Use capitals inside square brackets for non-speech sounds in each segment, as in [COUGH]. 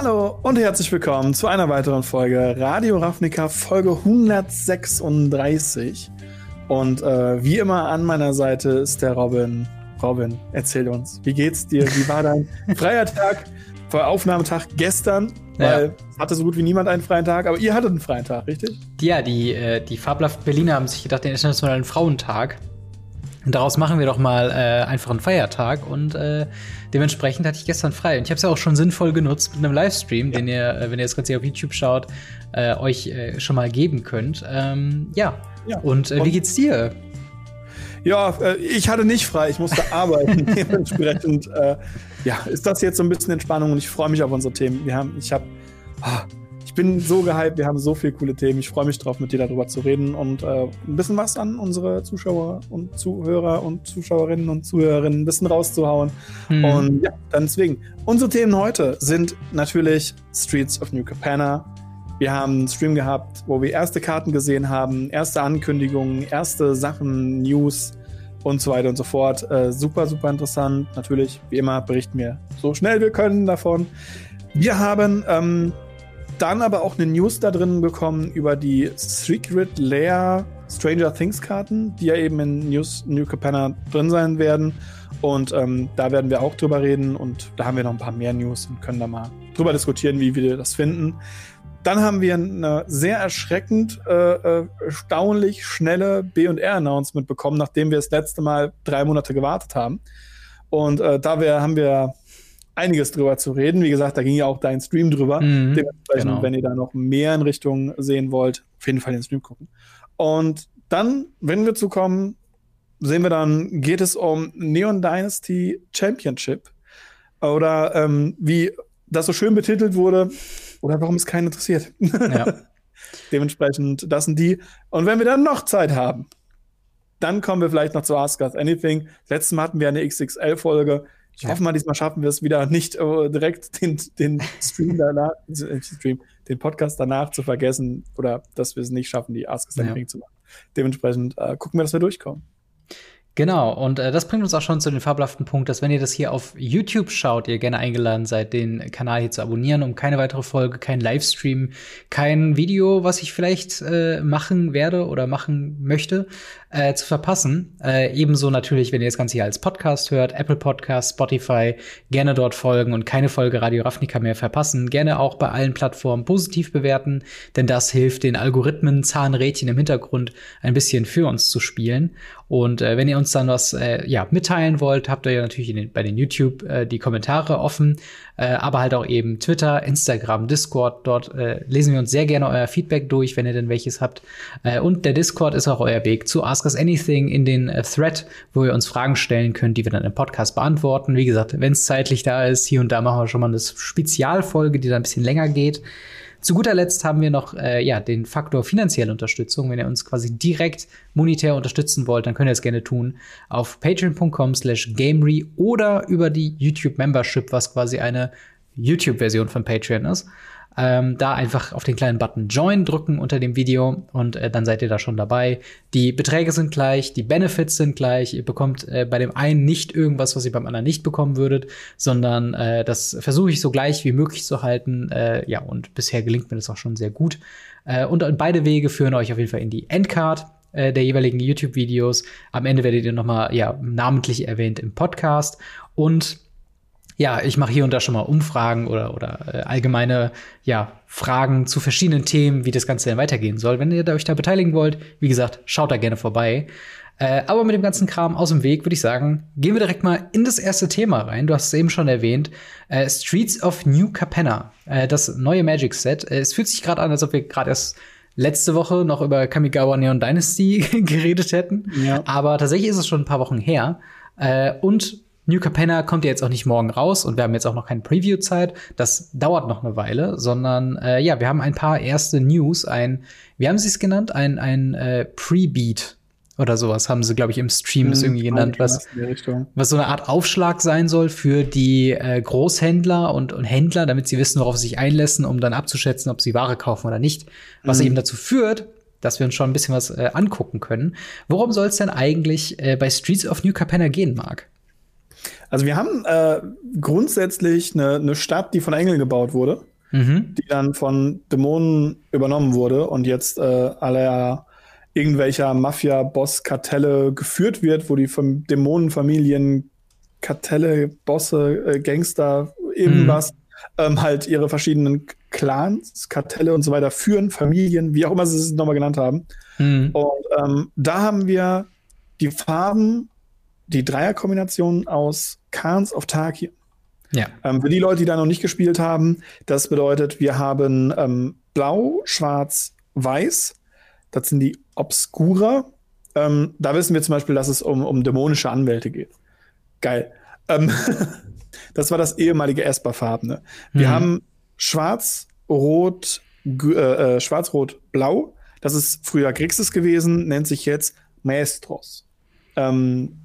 Hallo und herzlich willkommen zu einer weiteren Folge Radio Ravnica, Folge 136. Und äh, wie immer an meiner Seite ist der Robin. Robin, erzähl uns, wie geht's dir? Wie war dein [LAUGHS] freier Tag, vor Aufnahmetag gestern? Weil ja. hatte so gut wie niemand einen freien Tag, aber ihr hattet einen freien Tag, richtig? Ja, die, äh, die fabelhaften Berliner haben sich gedacht, den Internationalen Frauentag. Und daraus machen wir doch mal äh, einfach einen Feiertag und äh, dementsprechend hatte ich gestern frei. Und ich habe es ja auch schon sinnvoll genutzt mit einem Livestream, ja. den ihr, äh, wenn ihr das Ganze auf YouTube schaut, äh, euch äh, schon mal geben könnt. Ähm, ja. ja. Und, äh, und wie geht's dir? Ja, ich hatte nicht frei, ich musste arbeiten. [LAUGHS] Dementsprechend ja, ist das jetzt so ein bisschen Entspannung und ich freue mich auf unsere Themen. Wir haben, ich habe, ah, bin so gehypt, wir haben so viele coole Themen. Ich freue mich drauf, mit dir darüber zu reden und äh, ein bisschen was an unsere Zuschauer und Zuhörer und Zuschauerinnen und Zuhörerinnen ein bisschen rauszuhauen. Mhm. Und ja, dann deswegen. Unsere Themen heute sind natürlich Streets of New Capenna. Wir haben einen Stream gehabt, wo wir erste Karten gesehen haben, erste Ankündigungen, erste Sachen, News und so weiter und so fort. Äh, super, super interessant. Natürlich, wie immer, berichten wir so schnell wir können davon. Wir haben ähm, dann aber auch eine News da drin bekommen über die Secret Lair Stranger Things Karten, die ja eben in News New Capenna drin sein werden. Und ähm, da werden wir auch drüber reden und da haben wir noch ein paar mehr News und können da mal drüber diskutieren, wie wir das finden. Dann haben wir eine sehr erschreckend, äh, äh erstaunlich schnelle B&R-Announcement bekommen, nachdem wir das letzte Mal drei Monate gewartet haben. Und äh, da wir, haben wir einiges drüber zu reden. Wie gesagt, da ging ja auch dein Stream drüber. Mhm, Dementsprechend, genau. wenn ihr da noch mehr in Richtung sehen wollt, auf jeden Fall den Stream gucken. Und dann, wenn wir zu kommen, sehen wir dann, geht es um Neon Dynasty Championship. Oder ähm, wie das so schön betitelt wurde, oder warum es keinen interessiert. Ja. [LAUGHS] Dementsprechend, das sind die. Und wenn wir dann noch Zeit haben, dann kommen wir vielleicht noch zu Ask Us Anything. Letztes Mal hatten wir eine XXL-Folge. Ich ja. hoffe mal, diesmal schaffen wir es wieder nicht uh, direkt den, den Stream danach, [LAUGHS] äh, Stream, den Podcast danach zu vergessen oder dass wir es nicht schaffen, die Ask Us Anything ja. zu machen. Dementsprechend uh, gucken wir, dass wir durchkommen. Genau, und äh, das bringt uns auch schon zu dem fabelhaften Punkt, dass wenn ihr das hier auf YouTube schaut, ihr gerne eingeladen seid, den Kanal hier zu abonnieren, um keine weitere Folge, kein Livestream, kein Video, was ich vielleicht äh, machen werde oder machen möchte, äh, zu verpassen. Äh, ebenso natürlich, wenn ihr das Ganze hier als Podcast hört, Apple Podcast, Spotify, gerne dort folgen und keine Folge Radio Ravnica mehr verpassen. Gerne auch bei allen Plattformen positiv bewerten, denn das hilft den Algorithmen, Zahnrädchen im Hintergrund ein bisschen für uns zu spielen. Und äh, wenn ihr uns dann was äh, ja, mitteilen wollt, habt ihr ja natürlich den, bei den YouTube äh, die Kommentare offen, äh, aber halt auch eben Twitter, Instagram, Discord. Dort äh, lesen wir uns sehr gerne euer Feedback durch, wenn ihr denn welches habt. Äh, und der Discord ist auch euer Weg zu Ask Us Anything in den äh, Thread, wo ihr uns Fragen stellen könnt, die wir dann im Podcast beantworten. Wie gesagt, wenn es zeitlich da ist, hier und da machen wir schon mal eine Spezialfolge, die dann ein bisschen länger geht. Zu guter Letzt haben wir noch äh, ja, den Faktor finanzielle Unterstützung. Wenn ihr uns quasi direkt monetär unterstützen wollt, dann könnt ihr es gerne tun auf patreon.com slash gamery oder über die YouTube Membership, was quasi eine YouTube-Version von Patreon ist. Ähm, da einfach auf den kleinen Button Join drücken unter dem Video und äh, dann seid ihr da schon dabei. Die Beträge sind gleich, die Benefits sind gleich. Ihr bekommt äh, bei dem einen nicht irgendwas, was ihr beim anderen nicht bekommen würdet, sondern äh, das versuche ich so gleich wie möglich zu halten. Äh, ja, und bisher gelingt mir das auch schon sehr gut. Äh, und, und beide Wege führen euch auf jeden Fall in die Endcard äh, der jeweiligen YouTube-Videos. Am Ende werdet ihr nochmal ja, namentlich erwähnt im Podcast. Und ja, ich mache hier und da schon mal Umfragen oder, oder äh, allgemeine ja, Fragen zu verschiedenen Themen, wie das Ganze denn weitergehen soll. Wenn ihr euch da beteiligen wollt, wie gesagt, schaut da gerne vorbei. Äh, aber mit dem ganzen Kram aus dem Weg würde ich sagen, gehen wir direkt mal in das erste Thema rein. Du hast es eben schon erwähnt. Äh, Streets of New Capenna, äh, das neue Magic Set. Äh, es fühlt sich gerade an, als ob wir gerade erst letzte Woche noch über Kamigawa Neon Dynasty [LAUGHS] geredet hätten. Ja. Aber tatsächlich ist es schon ein paar Wochen her. Äh, und New Capenna kommt ja jetzt auch nicht morgen raus und wir haben jetzt auch noch keine Preview-Zeit. Das dauert noch eine Weile, sondern äh, ja, wir haben ein paar erste News. Ein, wie haben sie es genannt? Ein, ein äh, Pre-Beat oder sowas haben sie, glaube ich, im Stream ist hm, irgendwie genannt, was, was so eine Art Aufschlag sein soll für die äh, Großhändler und, und Händler, damit sie wissen, worauf sie sich einlassen, um dann abzuschätzen, ob sie Ware kaufen oder nicht. Was mhm. eben dazu führt, dass wir uns schon ein bisschen was äh, angucken können. Worum soll es denn eigentlich äh, bei Streets of New Capenna gehen, Mark? Also wir haben äh, grundsätzlich eine, eine Stadt, die von Engeln gebaut wurde. mhm. die dann von Dämonen übernommen wurde und jetzt äh, aller irgendwelcher Mafia-Boss-Kartelle geführt wird, wo die von Dämonenfamilien, Kartelle, Bosse, äh, Gangster, irgendwas, mhm. ähm, halt ihre verschiedenen Clans, Kartelle und so weiter führen, Familien, wie auch immer sie es nochmal genannt haben. Mhm. Und ähm, da haben wir die Farben, die Dreierkombination aus Khans of Tarkir. Ja. Ähm, für die Leute, die da noch nicht gespielt haben, das bedeutet, wir haben ähm, Blau, Schwarz, Weiß. Das sind die Obscura. Ähm, da wissen wir zum Beispiel, dass es um, um dämonische Anwälte geht. Geil. Ähm, [LAUGHS] das war das ehemalige Esper-farbene. Wir mhm. haben Schwarz, Rot, äh, äh, Schwarz, Rot, Blau. Das ist früher Grixis gewesen, nennt sich jetzt Maestros. Ähm,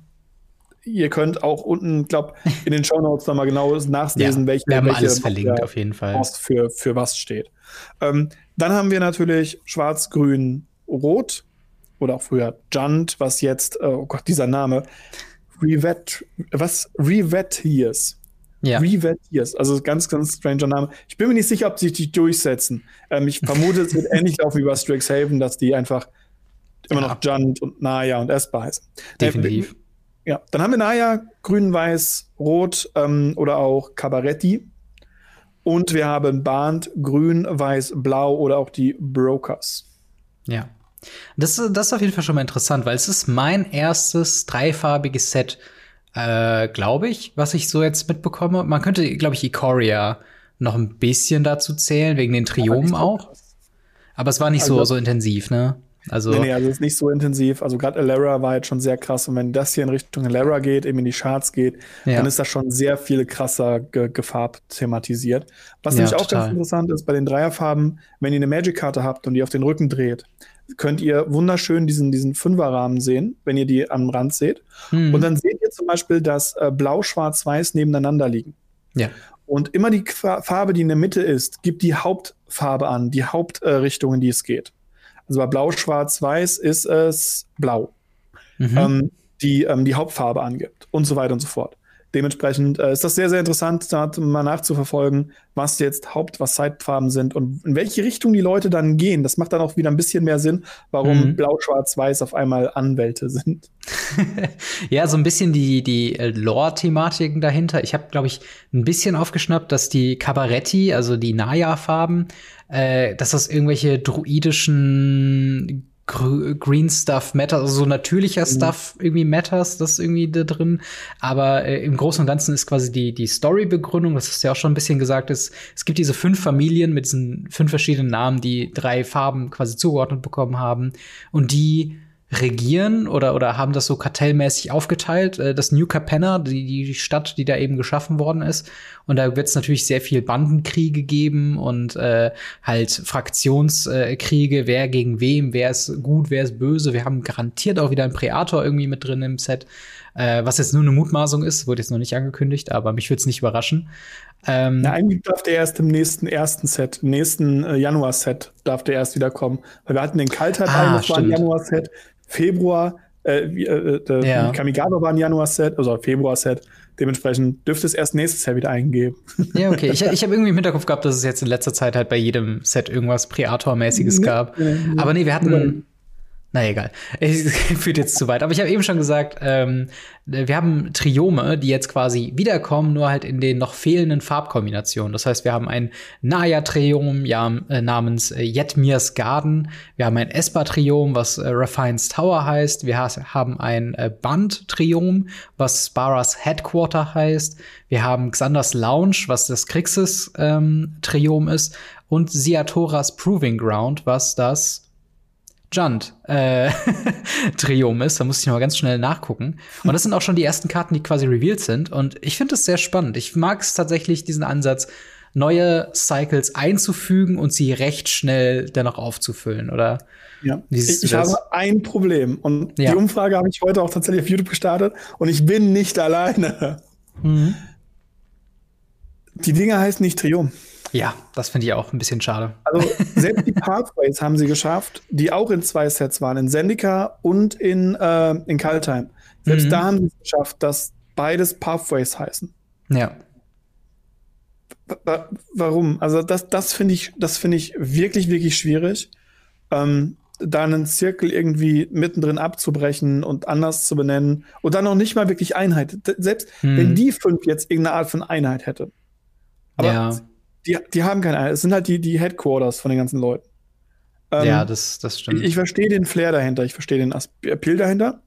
ihr könnt auch unten, glaube in den Show Notes nochmal genau nachlesen, ja, welche, wir haben welche alles verlinkt auf jeden Fall. Für, für was steht. Ähm, dann haben wir natürlich Schwarz, Grün, Rot oder auch früher Junt, was jetzt, äh, oh Gott, dieser Name, Revet, was? Revetiers. Ja. Revetiers, also ganz, ganz stranger Name. Ich bin mir nicht sicher, ob sie sich durchsetzen. Ähm, ich vermute, es wird [LAUGHS] ähnlich laufen wie bei Strixhaven, dass die einfach immer ja. noch Junt und Naya und Esper heißen. Definitiv. Ja, dann haben wir Naya, grün, weiß, rot ähm, oder auch Cabaretti. Und wir haben Band, grün, weiß, blau oder auch die Brokers. Ja. Das, das ist auf jeden Fall schon mal interessant, weil es ist mein erstes dreifarbiges Set, äh, glaube ich, was ich so jetzt mitbekomme. Man könnte, glaube ich, Ikoria noch ein bisschen dazu zählen, wegen den Triomen auch. Aber es war nicht also, so, so intensiv, ne? Also, nee, nee, also es ist nicht so intensiv. Also gerade Alara war jetzt schon sehr krass. Und wenn das hier in Richtung Alara geht, eben in die Charts geht, ja. dann ist das schon sehr viel krasser ge gefarbt thematisiert. Was ja, nämlich auch total. ganz interessant ist, bei den Dreierfarben, wenn ihr eine Magic-Karte habt und die auf den Rücken dreht, könnt ihr wunderschön diesen, diesen Fünferrahmen sehen, wenn ihr die am Rand seht. Mhm. Und dann seht ihr zum Beispiel, dass äh, Blau, Schwarz, Weiß nebeneinander liegen. Ja. Und immer die Farbe, die in der Mitte ist, gibt die Hauptfarbe an, die Hauptrichtung, äh, in die es geht. Also bei Blau, Schwarz, Weiß ist es Blau, mhm. ähm, die ähm, die Hauptfarbe angibt und so weiter und so fort. Dementsprechend äh, ist das sehr, sehr interessant, da mal nachzuverfolgen, was jetzt Haupt-, was Zeitfarben sind und in welche Richtung die Leute dann gehen. Das macht dann auch wieder ein bisschen mehr Sinn, warum mhm. Blau, Schwarz, Weiß auf einmal Anwälte sind. [LAUGHS] ja, so ein bisschen die, die äh, Lore-Thematiken dahinter. Ich habe, glaube ich, ein bisschen aufgeschnappt, dass die Cabaretti, also die Naya-Farben, äh, dass das irgendwelche druidischen Green Stuff matters, also so natürlicher mhm. Stuff irgendwie matters, das ist irgendwie da drin. Aber äh, im Großen und Ganzen ist quasi die, die Story-Begründung, das ist ja auch schon ein bisschen gesagt, ist, es gibt diese fünf Familien mit diesen fünf verschiedenen Namen, die drei Farben quasi zugeordnet bekommen haben. Und die regieren oder, oder haben das so kartellmäßig aufgeteilt. Äh, das New Capenna, die, die Stadt, die da eben geschaffen worden ist. Und da wird es natürlich sehr viel Bandenkriege geben und äh, halt Fraktionskriege, wer gegen wem, wer ist gut, wer ist böse. Wir haben garantiert auch wieder einen Präator irgendwie mit drin im Set. Äh, was jetzt nur eine Mutmaßung ist, wurde jetzt noch nicht angekündigt, aber mich würde es nicht überraschen. Ähm, Na, eigentlich darf der erst im nächsten ersten Set, im nächsten äh, Januar-Set darf der erst wieder kommen. Weil wir hatten den Kaltheit ah, das war ein Januar-Set. Februar, äh, äh, äh, ja. Kamigawa war ein Januar-Set, also Februar-Set. Dementsprechend dürfte es erst nächstes Jahr wieder eingeben. [LAUGHS] Ja, okay. Ich, ich habe irgendwie im Hinterkopf gehabt, dass es jetzt in letzter Zeit halt bei jedem Set irgendwas Preator-mäßiges gab. Aber nee, wir hatten, na egal. Es [LAUGHS] führt jetzt zu weit. Aber ich habe eben schon gesagt, ähm, wir haben Triome, die jetzt quasi wiederkommen, nur halt in den noch fehlenden Farbkombinationen. Das heißt, wir haben ein Naya-Triom ja, äh, namens äh, Jetmir's Garden. Wir haben ein Esper-Triom, was äh, Refines Tower heißt. Wir ha haben ein äh, Band-Triom, was Sparas Headquarter heißt. Wir haben Xanders Lounge, was das Krixis-Triom ähm, ist. Und Siatoras Proving Ground, was das Junt äh, [LAUGHS] Triom ist. Da muss ich noch mal ganz schnell nachgucken. Und das sind auch schon die ersten Karten, die quasi revealed sind. Und ich finde es sehr spannend. Ich mag es tatsächlich, diesen Ansatz, neue Cycles einzufügen und sie recht schnell dennoch aufzufüllen, oder? Ja. Ich, habe ein Problem. Und ja. die Umfrage habe ich heute auch tatsächlich auf YouTube gestartet. Und ich bin nicht alleine. Mhm. Die Dinger heißen nicht Triom. Ja, das finde ich auch ein bisschen schade. Also [LAUGHS] selbst die Pathways haben sie geschafft, die auch in zwei Sets waren, in Zendika und in, äh, in Kaltheim. Selbst mhm. da haben sie es geschafft, dass beides Pathways heißen. Ja. warum? Also das, das finde ich, das finde ich wirklich, wirklich schwierig. Ähm, da einen Zirkel irgendwie mittendrin abzubrechen und anders zu benennen und dann noch nicht mal wirklich Einheit. Selbst hm. wenn die fünf jetzt irgendeine Art von Einheit hätte. Aber ja. Die, die haben keine Einheit. Es sind halt die, die Headquarters von den ganzen Leuten. Ähm, ja, das, das stimmt. Ich, ich verstehe den Flair dahinter, ich verstehe den Appeal dahinter.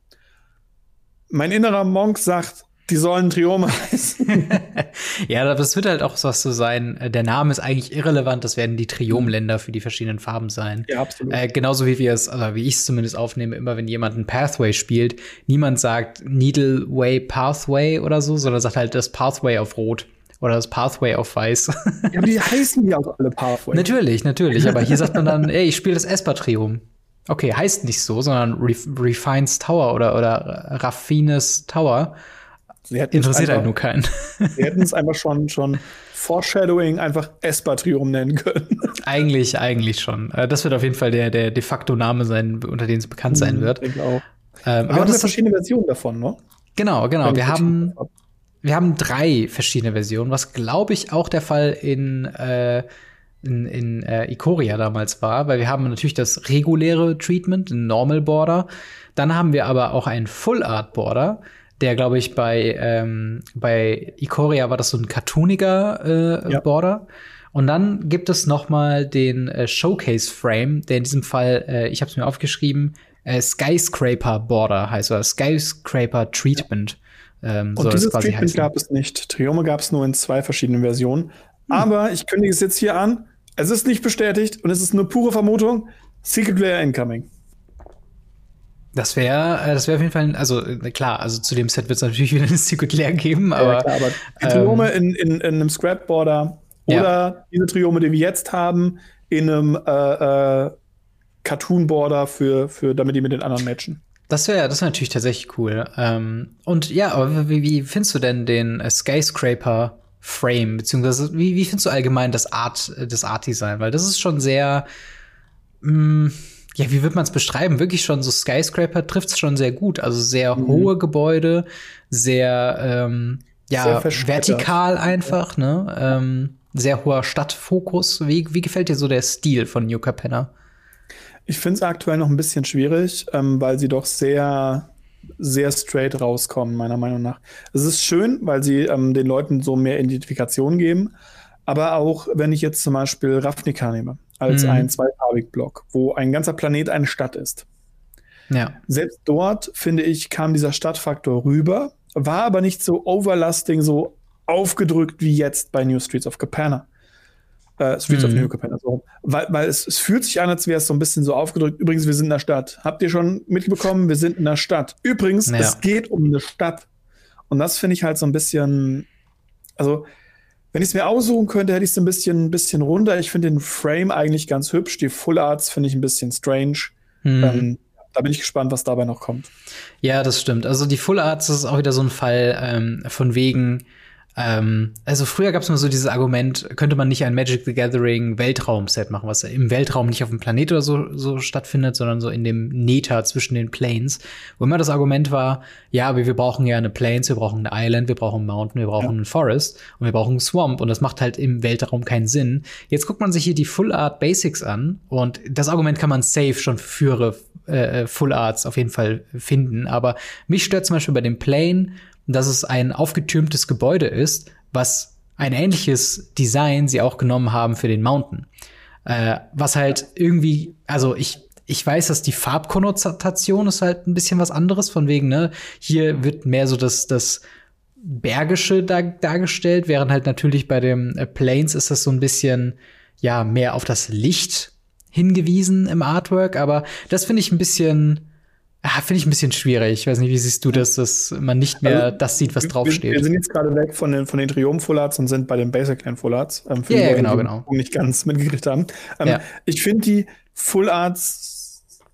Mein innerer Monk sagt, die sollen Triome heißen. [LAUGHS] ja, das wird halt auch was so sein. Der Name ist eigentlich irrelevant. Das werden die Triomländer für die verschiedenen Farben sein. Ja, absolut. Äh, genauso wie wir es, also wie ich es zumindest aufnehme, immer wenn jemand ein Pathway spielt, niemand sagt Needleway Pathway oder so, sondern sagt halt das Pathway auf Rot. Oder das Pathway auf [LAUGHS] Weiß. ja, aber die heißen ja auch alle Pathway. Natürlich, natürlich. Aber hier sagt man dann, ey, ich spiele das Espatrium. Okay, heißt nicht so, sondern Ref Refines Tower oder, oder Raffines Tower. Interessiert halt nur keinen. Sie hätten es einfach schon, schon Foreshadowing einfach Espatrium nennen können. Eigentlich, eigentlich schon. Äh, das wird auf jeden Fall der, der de facto Name sein, unter dem es bekannt sein mhm, wird. Ich auch. Ähm, aber wir haben ja verschiedene Versionen davon, ne? Genau, genau. Wir haben, wir haben drei verschiedene Versionen, was glaube ich auch der Fall in, äh, in, in äh, Ikoria damals war, weil wir haben natürlich das reguläre Treatment, ein Normal Border. Dann haben wir aber auch ein Full Art Border der, glaube ich, bei, ähm, bei Ikoria war das so ein cartooniger äh, ja. Border. Und dann gibt es noch mal den äh, Showcase Frame, der in diesem Fall, äh, ich habe es mir aufgeschrieben, äh, Skyscraper Border heißt oder Skyscraper Treatment. Ähm, und dieses Treatment heißen. gab es nicht. Triome gab es nur in zwei verschiedenen Versionen. Hm. Aber ich kündige es jetzt hier an. Es ist nicht bestätigt und es ist nur pure Vermutung. Secret Layer Incoming. Das wäre, äh, das wäre auf jeden Fall, also äh, klar, also zu dem Set wird es natürlich [LAUGHS] wieder ein Secret Lair geben, aber. Ja, klar, aber die Triome ähm, in, in, in einem Scrap-Border oder ja. diese Triome, die wir jetzt haben, in einem äh, äh, Cartoon-Border für, für, damit die mit den anderen matchen. Das wäre das wär natürlich tatsächlich cool. Ähm, und ja, aber wie, wie findest du denn den äh, Skyscraper Frame, beziehungsweise wie, wie findest du allgemein das Art, das Art Design? Weil das ist schon sehr, mh, mm, ja, wie wird man es beschreiben? Wirklich schon so Skyscraper trifft es schon sehr gut. Also sehr mhm. hohe Gebäude, sehr, ähm, ja, sehr vertikal einfach, ne? Ähm, sehr hoher Stadtfokus. Wie, wie gefällt dir so der Stil von New Capenna? Ich finde es aktuell noch ein bisschen schwierig, ähm, weil sie doch sehr, sehr straight rauskommen, meiner Meinung nach. Es ist schön, weil sie ähm, den Leuten so mehr Identifikation geben. Aber auch, wenn ich jetzt zum Beispiel Ravnica nehme als mhm. ein zweifarbig Block, wo ein ganzer Planet eine Stadt ist. Ja. Selbst dort, finde ich, kam dieser Stadtfaktor rüber, war aber nicht so overlasting, so aufgedrückt wie jetzt bei New Streets of Capenna. Äh, Streets mhm. of New Capenna, so. Weil, weil es, es fühlt sich an, als wäre es so ein bisschen so aufgedrückt. Übrigens, wir sind in der Stadt. Habt ihr schon mitbekommen? Wir sind in der Stadt. Übrigens, ja. es geht um eine Stadt. Und das finde ich halt so ein bisschen, also wenn ich es mir aussuchen könnte, hätte ich es ein bisschen, ein bisschen runter. Ich finde den Frame eigentlich ganz hübsch. Die Full Arts finde ich ein bisschen strange. Mhm. Ähm, da bin ich gespannt, was dabei noch kommt. Ja, das stimmt. Also die Full Arts ist auch wieder so ein Fall ähm, von wegen, ähm, also früher gab es nur so dieses Argument, könnte man nicht ein Magic the Gathering Weltraum-Set machen, was im Weltraum nicht auf dem Planet oder so, so stattfindet, sondern so in dem Neta zwischen den Planes. Wo immer das Argument war, ja, aber wir brauchen ja eine Plains, wir brauchen eine Island, wir brauchen einen Mountain, wir brauchen ja. einen Forest und wir brauchen einen Swamp und das macht halt im Weltraum keinen Sinn. Jetzt guckt man sich hier die Full Art Basics an und das Argument kann man safe schon für äh, Full Arts auf jeden Fall finden, aber mich stört zum Beispiel bei dem Plane dass es ein aufgetürmtes Gebäude ist, was ein ähnliches Design sie auch genommen haben für den Mountain. Äh, was halt irgendwie, also ich, ich weiß, dass die Farbkonnotation ist halt ein bisschen was anderes, von wegen, ne, hier wird mehr so das, das Bergische da, dargestellt, während halt natürlich bei dem äh, Plains ist das so ein bisschen, ja, mehr auf das Licht hingewiesen im Artwork, aber das finde ich ein bisschen, Ah, Finde ich ein bisschen schwierig. Ich weiß nicht, wie siehst du das, dass man nicht mehr also, das sieht, was draufsteht? Wir, wir sind jetzt gerade weg von den, von den Triumph-Full-Arts und sind bei den Basic-Line Full-Arts. Ähm, ja, yeah, genau, genau. nicht ganz mitgekriegt haben. Ähm, ja. Ich finde die Full-Arts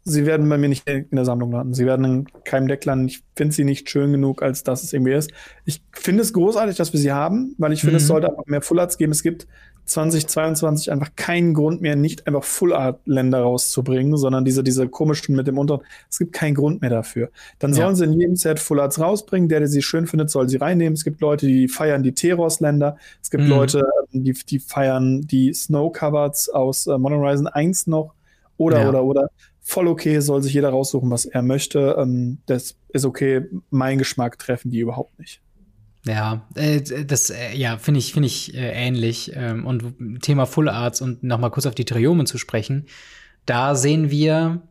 sie werden bei mir nicht in der Sammlung landen. Sie werden in keinem Deck landen. Ich finde sie nicht schön genug, als dass es irgendwie ist. Ich finde es großartig, dass wir sie haben, weil ich finde, mhm. es sollte einfach mehr Full Arts geben. Es gibt 2022 einfach keinen Grund mehr, nicht einfach Full Art Länder rauszubringen, sondern diese, diese komischen mit dem Unteren. Es gibt keinen Grund mehr dafür. Dann sollen ja. sie in jedem Set Full Arts rausbringen. Der, der sie schön findet, soll sie reinnehmen. Es gibt Leute, die feiern die Teros Länder. Es gibt mhm. Leute, die, die feiern die Snow Coverts aus äh, Modern Horizon 1 noch. Oder, ja. oder, oder. Voll okay, soll sich jeder raussuchen, was er möchte. Ähm, das ist okay. Mein Geschmack treffen die überhaupt nicht. Ja, äh, das äh, ja finde ich finde ich äh, ähnlich ähm, und Thema Full Arts und noch mal kurz auf die Triomen zu sprechen. Da sehen wir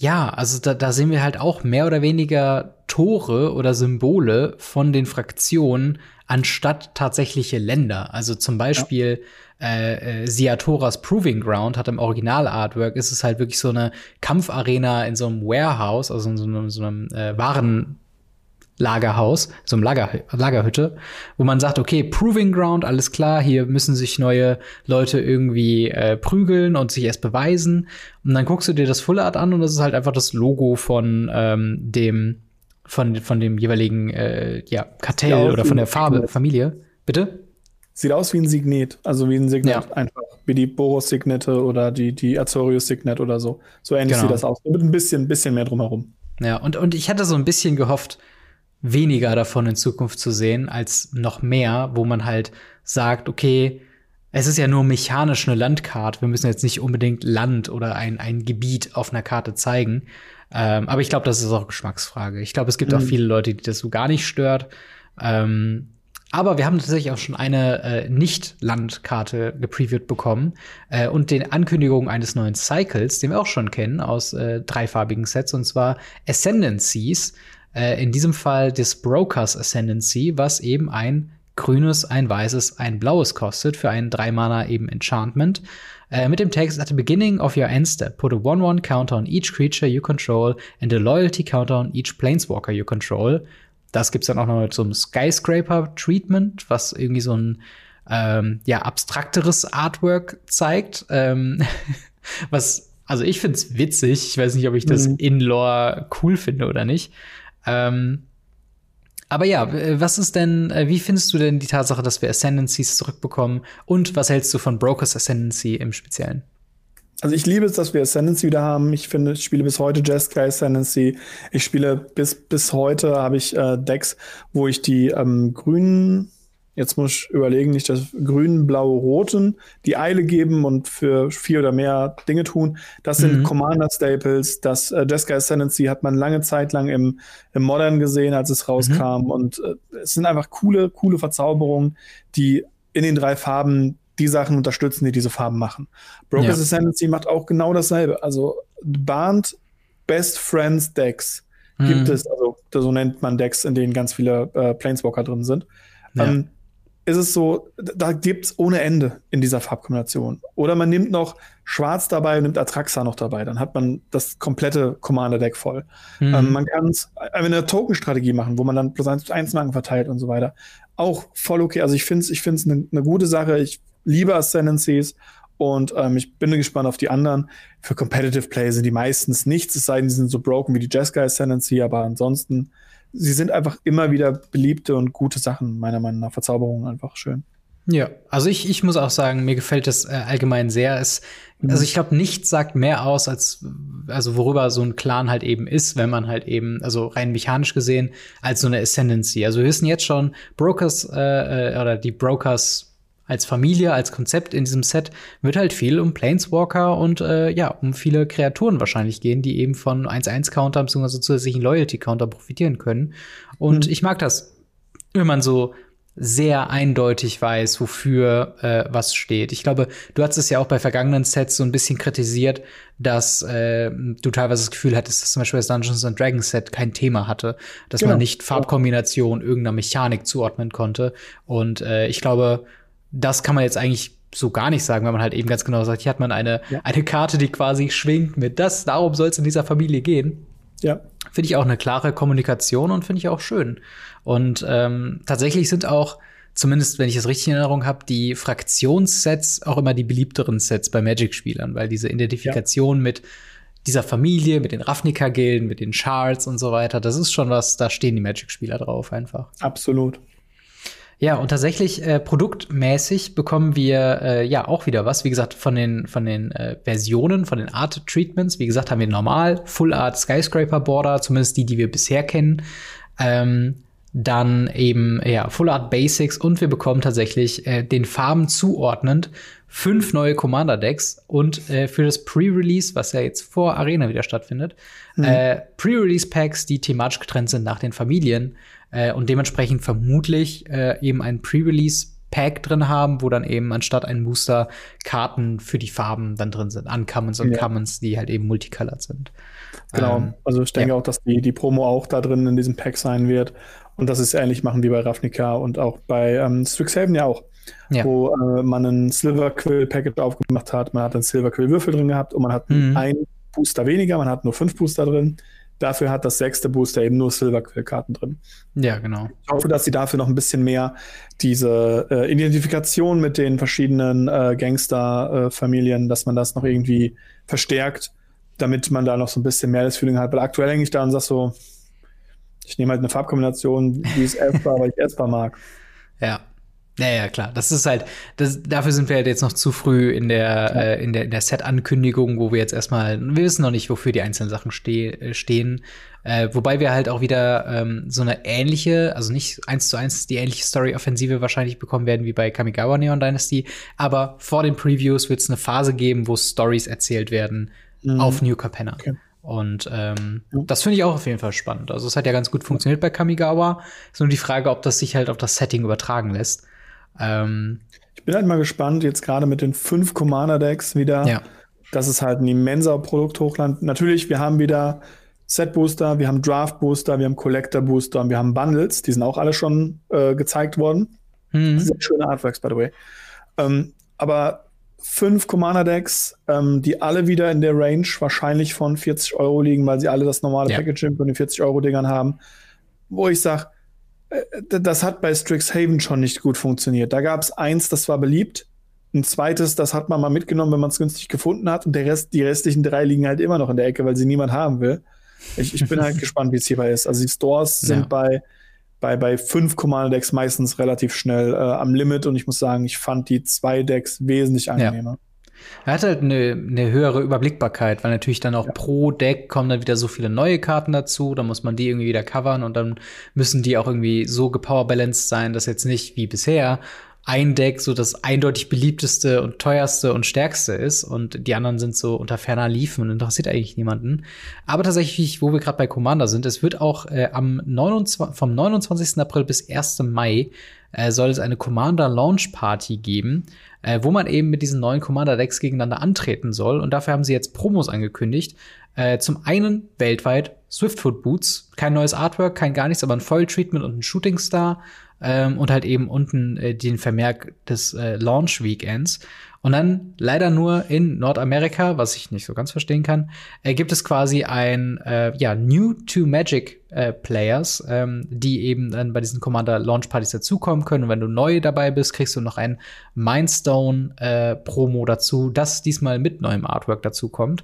ja, also da, da sehen wir halt auch mehr oder weniger Tore oder Symbole von den Fraktionen anstatt tatsächliche Länder. Also zum Beispiel ja. äh, äh, Siatoras Proving Ground hat im Original-Artwork ist es halt wirklich so eine Kampfarena in so einem Warehouse, also in so einem, so einem äh, Waren Lagerhaus, so einem Lager, Lagerhütte, wo man sagt, okay, Proving Ground, alles klar, hier müssen sich neue Leute irgendwie äh, prügeln und sich erst beweisen. Und dann guckst du dir das Full Art an und das ist halt einfach das Logo von ähm, dem von, von dem jeweiligen äh, ja, Kartell oder von der Farbe, Familie. Bitte? Sieht aus wie ein Signet, also wie ein Signet ja. einfach, wie die Boros Signete oder die, die Azorius Signet oder so. So ähnlich genau. sieht das aus, mit ein bisschen, bisschen mehr drumherum. Ja, und, und ich hatte so ein bisschen gehofft, weniger davon in Zukunft zu sehen, als noch mehr, wo man halt sagt, okay, es ist ja nur mechanisch eine Landkarte. Wir müssen jetzt nicht unbedingt Land oder ein, ein Gebiet auf einer Karte zeigen. Ähm, aber ich glaube, das ist auch Geschmacksfrage. Ich glaube, es gibt mhm. auch viele Leute, die das so gar nicht stört. Ähm, aber wir haben tatsächlich auch schon eine äh, Nicht-Landkarte gepreviewt bekommen äh, und den Ankündigungen eines neuen Cycles, den wir auch schon kennen aus äh, dreifarbigen Sets, und zwar Ascendancies. Äh, in diesem Fall des Brokers Ascendancy, was eben ein grünes, ein weißes, ein blaues kostet für einen 3-Mana eben Enchantment. Äh, mit dem Text at the beginning of your end step, put a 1-1 counter on each creature you control and a loyalty counter on each planeswalker you control. Das gibt's dann auch noch zum Skyscraper Treatment, was irgendwie so ein ähm, ja abstrakteres Artwork zeigt, ähm, [LAUGHS] was also ich find's witzig. Ich weiß nicht, ob ich das mhm. in-lore cool finde oder nicht. Ähm, aber ja, was ist denn, äh, wie findest du denn die Tatsache, dass wir Ascendancies zurückbekommen? Und was hältst du von Brokers Ascendancy im Speziellen? Also ich liebe es, dass wir Ascendancy wieder haben. Ich finde, ich spiele bis heute Jeskai Ascendancy. Ich spiele bis, bis heute habe ich äh, Decks, wo ich die ähm, grünen Jetzt muss ich überlegen, nicht das grün, blau, roten, die Eile geben und für vier oder mehr Dinge tun. Das sind mhm. Commander-Staples. Das äh, Jeskai Ascendancy hat man lange Zeit lang im, im Modern gesehen, als es rauskam. Mhm. Und äh, es sind einfach coole, coole Verzauberungen, die in den drei Farben die Sachen unterstützen, die diese Farben machen. Brokers ja. Ascendancy macht auch genau dasselbe. Also bahnt Best Friends Decks mhm. gibt es, also so nennt man Decks, in denen ganz viele äh, Planeswalker drin sind. Ja. Ähm, ist es so, da gibt es ohne Ende in dieser Farbkombination. Oder man nimmt noch Schwarz dabei und nimmt Atraxa noch dabei. Dann hat man das komplette Commander-Deck voll. Mhm. Ähm, man kann eine Token-Strategie machen, wo man dann plus eins, eins Marken verteilt und so weiter. Auch voll okay. Also ich finde es ich find's eine ne gute Sache. Ich liebe Ascendancies und ähm, ich bin gespannt auf die anderen. Für Competitive Play sind die meistens nichts, es sei denn, sie sind so broken wie die Jeskai Ascendancy, aber ansonsten sie sind einfach immer wieder beliebte und gute Sachen, meiner Meinung nach. Verzauberungen einfach schön. Ja, also ich, ich muss auch sagen, mir gefällt das äh, allgemein sehr. Es, mhm. Also ich glaube, nichts sagt mehr aus, als also worüber so ein Clan halt eben ist, wenn man halt eben, also rein mechanisch gesehen, als so eine Ascendancy. Also wir wissen jetzt schon, Brokers äh, äh oder die Brokers als Familie, als Konzept in diesem Set wird halt viel um Planeswalker und äh, ja, um viele Kreaturen wahrscheinlich gehen, die eben von 1-1-Counter bzw. zusätzlichen Loyalty-Counter profitieren können. Und mhm. ich mag das, wenn man so sehr eindeutig weiß, wofür äh, was steht. Ich glaube, du hast es ja auch bei vergangenen Sets so ein bisschen kritisiert, dass äh, du teilweise das Gefühl hattest, dass zum Beispiel das Dungeons and Dragons Set kein Thema hatte, dass genau. man nicht Farbkombination irgendeiner Mechanik zuordnen konnte. Und äh, ich glaube, das kann man jetzt eigentlich so gar nicht sagen, weil man halt eben ganz genau sagt, hier hat man eine, ja. eine Karte, die quasi schwingt mit das, darum soll es in dieser Familie gehen. Ja. Finde ich auch eine klare Kommunikation und finde ich auch schön. Und ähm, tatsächlich sind auch, zumindest wenn ich es richtig in Erinnerung habe, die Fraktionssets auch immer die beliebteren Sets bei Magic-Spielern, weil diese Identifikation ja. mit dieser Familie, mit den Ravnica-Gilden, mit den Shards und so weiter. Das ist schon was, da stehen die Magic-Spieler drauf einfach. Absolut. Ja, und tatsächlich äh, produktmäßig bekommen wir äh, ja auch wieder was. Wie gesagt, von den von den äh, Versionen, von den Art Treatments. Wie gesagt, haben wir normal Full Art Skyscraper Border, zumindest die, die wir bisher kennen. Ähm, dann eben ja Full Art Basics und wir bekommen tatsächlich äh, den Farben zuordnend fünf neue Commander Decks und äh, für das Pre-Release, was ja jetzt vor Arena wieder stattfindet, mhm. äh, Pre-Release Packs, die thematisch getrennt sind nach den Familien äh, und dementsprechend vermutlich äh, eben ein Pre-Release Pack drin haben, wo dann eben anstatt ein Booster Karten für die Farben dann drin sind, Uncommons und ja. Commons, die halt eben multicolored sind. Genau, ähm, also ich denke ja. auch, dass die, die Promo auch da drin in diesem Pack sein wird und das ist ähnlich machen wie bei Ravnica und auch bei ähm, Strixhaven ja auch. Ja. Wo äh, man ein Silver Quill Package aufgemacht hat, man hat einen Silver Quill Würfel drin gehabt und man hat mhm. einen Booster weniger, man hat nur fünf Booster drin. Dafür hat das sechste Booster eben nur Silver Quill Karten drin. Ja, genau. Ich hoffe, dass sie dafür noch ein bisschen mehr diese äh, Identifikation mit den verschiedenen äh, Gangster-Familien, dass man das noch irgendwie verstärkt, damit man da noch so ein bisschen mehr das Feeling hat. Weil aktuell hänge ich da und sag so, ich nehme halt eine Farbkombination, die ist essbar, weil ich essbar mag. Ja. Ja, ja, klar. Das ist halt, das, dafür sind wir halt jetzt noch zu früh in der, ja. äh, in der, in der Set-Ankündigung, wo wir jetzt erstmal, wir wissen noch nicht, wofür die einzelnen Sachen ste äh, stehen. Äh, wobei wir halt auch wieder ähm, so eine ähnliche, also nicht eins zu eins die ähnliche Story-Offensive wahrscheinlich bekommen werden wie bei Kamigawa Neon Dynasty. Aber vor den Previews wird es eine Phase geben, wo Stories erzählt werden mhm. auf New Capenna. Okay. Und ähm, ja. das finde ich auch auf jeden Fall spannend. Also es hat ja ganz gut funktioniert bei Kamigawa. Ist nur die Frage, ob das sich halt auf das Setting übertragen lässt. Ähm, ich bin halt mal gespannt, jetzt gerade mit den fünf Commander-Decks wieder. Ja. Das ist halt ein immenser Produkthochland. Natürlich, wir haben wieder Set-Booster, wir haben Draft-Booster, wir haben Collector-Booster und wir haben Bundles. Die sind auch alle schon äh, gezeigt worden. Mhm. Sehr schöne Artworks, by the way. Ähm, aber fünf Commander-Decks, ähm, die alle wieder in der Range wahrscheinlich von 40 Euro liegen, weil sie alle das normale ja. Packaging von den 40-Euro-Dingern haben. Wo ich sage, das hat bei Strixhaven schon nicht gut funktioniert. Da gab es eins, das war beliebt. Ein zweites, das hat man mal mitgenommen, wenn man es günstig gefunden hat. Und der Rest, die restlichen drei liegen halt immer noch in der Ecke, weil sie niemand haben will. Ich, ich bin halt [LAUGHS] gespannt, wie es hierbei ist. Also die Stores sind ja. bei, bei, bei fünf Commander-Decks meistens relativ schnell äh, am Limit. Und ich muss sagen, ich fand die zwei Decks wesentlich angenehmer. Ja. Er hat halt eine, eine höhere Überblickbarkeit, weil natürlich dann auch ja. pro Deck kommen dann wieder so viele neue Karten dazu, dann muss man die irgendwie wieder covern und dann müssen die auch irgendwie so gepowerbalanced sein, dass jetzt nicht wie bisher ein Deck so das eindeutig beliebteste und teuerste und stärkste ist und die anderen sind so unter ferner Liefen und interessiert eigentlich niemanden. Aber tatsächlich, wo wir gerade bei Commander sind, es wird auch äh, am 29, vom 29. April bis 1. Mai äh, soll es eine Commander Launch Party geben, äh, wo man eben mit diesen neuen Commander Decks gegeneinander antreten soll. Und dafür haben sie jetzt Promos angekündigt. Äh, zum einen weltweit Swiftfoot Boots, kein neues Artwork, kein gar nichts, aber ein Foil Treatment und ein Shooting Star ähm, und halt eben unten äh, den Vermerk des äh, Launch Weekends. Und dann leider nur in Nordamerika, was ich nicht so ganz verstehen kann, äh, gibt es quasi ein äh, ja, New to Magic äh, Players, ähm, die eben dann bei diesen Commander Launch Partys dazukommen können. Und wenn du neu dabei bist, kriegst du noch ein Mindstone äh, Promo dazu, das diesmal mit neuem Artwork dazu kommt.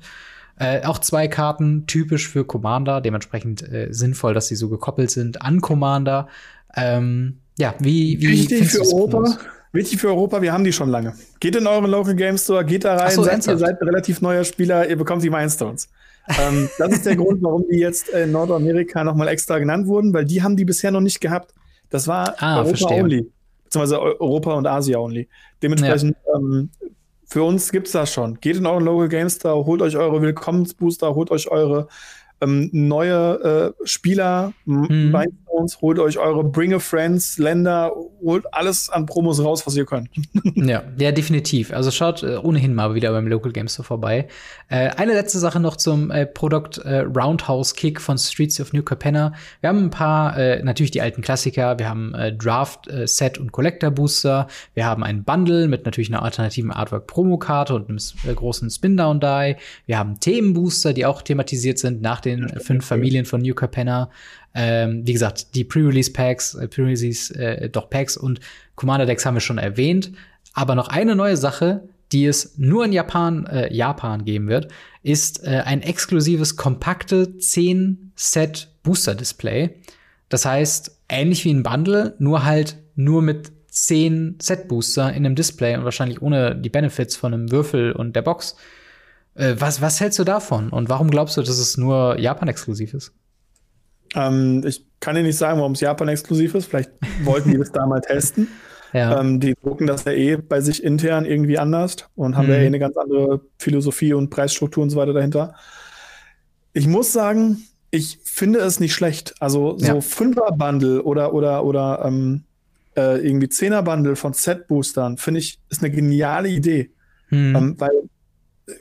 Äh, auch zwei Karten, typisch für Commander, dementsprechend äh, sinnvoll, dass sie so gekoppelt sind an Commander. Ähm, ja, wie, wie Wichtig für Europa. Wichtig für Europa, wir haben die schon lange. Geht in euren Local Game Store, geht da rein, so, seid, ihr seid ein relativ neuer Spieler, ihr bekommt die Mindstones. ähm, das ist der [LAUGHS] Grund, warum die jetzt in Nordamerika nochmal extra genannt wurden, weil die haben die bisher noch nicht gehabt. Das war ah, Europa verstehe. only. Beziehungsweise Europa und Asia only. Dementsprechend, ja. ähm, für uns gibt es das schon. Geht in euren Local Game Store, holt euch eure Willkommensbooster, holt euch eure ähm, neue äh, Spieler, mhm. Rhinestones, holt euch eure Bring a Friends, Länder, holt alles an Promos raus, was ihr könnt. [LAUGHS] ja, ja, definitiv. Also schaut äh, ohnehin mal wieder beim Local Games Store vorbei. Äh, eine letzte Sache noch zum äh, Produkt äh, Roundhouse Kick von Streets of New Capenna. Wir haben ein paar, äh, natürlich die alten Klassiker. Wir haben äh, Draft Set und Collector Booster. Wir haben ein Bundle mit natürlich einer alternativen Artwork Promokarte und einem großen Spin-Down Die. Wir haben Themenbooster, die auch thematisiert sind nach den fünf Familien von New Capenna. Ähm, wie gesagt, die Pre-Release Packs, äh, Pre-Release äh, doch Packs und Commander Decks haben wir schon erwähnt. Aber noch eine neue Sache, die es nur in Japan, äh, Japan geben wird, ist äh, ein exklusives, kompakte 10-Set-Booster-Display. Das heißt, ähnlich wie ein Bundle, nur halt nur mit 10 Set-Booster in einem Display und wahrscheinlich ohne die Benefits von einem Würfel und der Box. Äh, was, was hältst du davon? Und warum glaubst du, dass es nur Japan-exklusiv ist? Ähm, ich kann dir nicht sagen, warum es Japan-exklusiv ist. Vielleicht wollten die das da mal [LAUGHS] testen. Ja. Ähm, die drucken das ja eh bei sich intern irgendwie anders und haben mhm. ja eh eine ganz andere Philosophie und Preisstruktur und so weiter dahinter. Ich muss sagen, ich finde es nicht schlecht. Also so ja. Fünfer-Bundle oder, oder, oder ähm, äh, irgendwie Zehner-Bundle von Set-Boostern, finde ich, ist eine geniale Idee. Mhm. Ähm, weil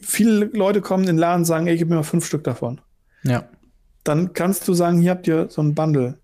viele Leute kommen in den Laden und sagen, ey, gib mir mal fünf Stück davon. Ja. Dann kannst du sagen, hier habt ihr so ein Bundle.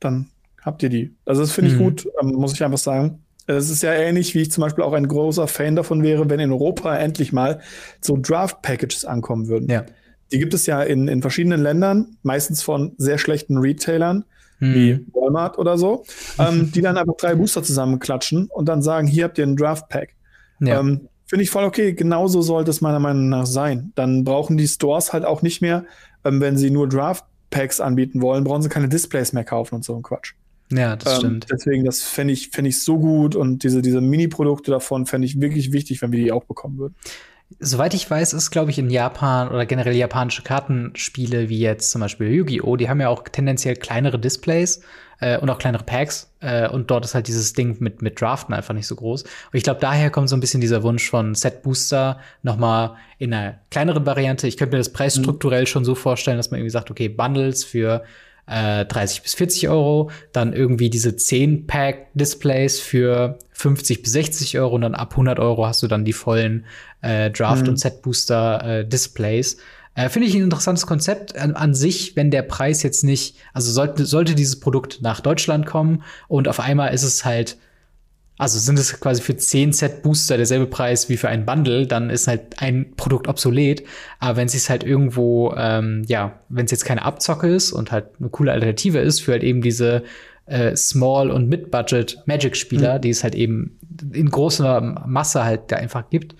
Dann habt ihr die. Also das finde ich mhm. gut, ähm, muss ich einfach sagen. Es ist ja ähnlich, wie ich zum Beispiel auch ein großer Fan davon wäre, wenn in Europa endlich mal so Draft-Packages ankommen würden. Ja. Die gibt es ja in, in verschiedenen Ländern, meistens von sehr schlechten Retailern, hm. wie Walmart oder so, ähm, die dann einfach drei Booster zusammenklatschen und dann sagen, hier habt ihr einen Draft-Pack. Ja. Ähm, Finde ich voll okay. Genauso sollte es meiner Meinung nach sein. Dann brauchen die Stores halt auch nicht mehr, ähm, wenn sie nur Draft-Packs anbieten wollen, brauchen sie keine Displays mehr kaufen und so ein Quatsch. Ja, das ähm, stimmt. Deswegen, das fände ich, fänd ich so gut und diese, diese Mini-Produkte davon fände ich wirklich wichtig, wenn wir die auch bekommen würden. Soweit ich weiß, ist, glaube ich, in Japan oder generell japanische Kartenspiele wie jetzt zum Beispiel Yu-Gi-Oh!, die haben ja auch tendenziell kleinere Displays äh, und auch kleinere Packs. Äh, und dort ist halt dieses Ding mit, mit Draften einfach nicht so groß. Und ich glaube, daher kommt so ein bisschen dieser Wunsch von Set Booster nochmal in einer kleineren Variante. Ich könnte mir das preisstrukturell mhm. schon so vorstellen, dass man irgendwie sagt, okay, Bundles für äh, 30 bis 40 Euro, dann irgendwie diese 10-Pack-Displays für 50 bis 60 Euro und dann ab 100 Euro hast du dann die vollen äh, Draft- mhm. und Set-Booster-Displays. Äh, Finde ich ein interessantes Konzept an, an, sich, wenn der Preis jetzt nicht, also sollte, sollte dieses Produkt nach Deutschland kommen und auf einmal ist es halt also sind es quasi für 10 Set Booster derselbe Preis wie für ein Bundle, dann ist halt ein Produkt obsolet. Aber wenn es sich halt irgendwo, ähm, ja, wenn es jetzt keine Abzocke ist und halt eine coole Alternative ist für halt eben diese äh, Small- und Mid-Budget Magic-Spieler, mhm. die es halt eben in großer Masse halt da einfach gibt,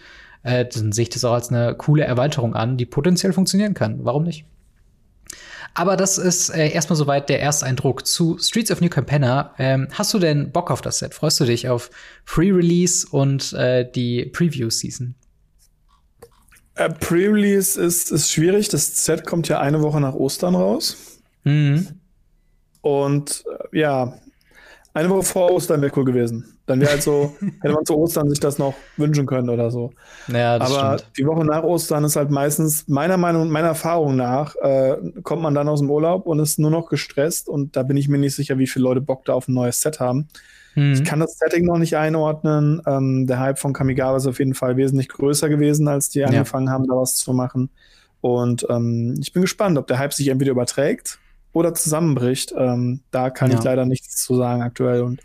äh, dann sehe ich das auch als eine coole Erweiterung an, die potenziell funktionieren kann. Warum nicht? Aber das ist äh, erstmal soweit der Ersteindruck zu Streets of New Capenna. Ähm, hast du denn Bock auf das Set? Freust du dich auf Pre-Release und äh, die Preview-Season? Äh, Pre-Release ist, ist schwierig. Das Set kommt ja eine Woche nach Ostern raus. Mhm. Und äh, ja, eine Woche vor Ostern wäre cool gewesen. Dann wäre halt so, [LAUGHS] hätte man zu Ostern sich das noch wünschen können oder so. Ja, das Aber stimmt. die Woche nach Ostern ist halt meistens, meiner Meinung, meiner Erfahrung nach, äh, kommt man dann aus dem Urlaub und ist nur noch gestresst und da bin ich mir nicht sicher, wie viele Leute Bock da auf ein neues Set haben. Mhm. Ich kann das Setting noch nicht einordnen. Ähm, der Hype von Kamigawa ist auf jeden Fall wesentlich größer gewesen, als die ja. angefangen haben, da was zu machen. Und ähm, ich bin gespannt, ob der Hype sich entweder überträgt oder zusammenbricht. Ähm, da kann ja. ich leider nichts zu sagen aktuell. Und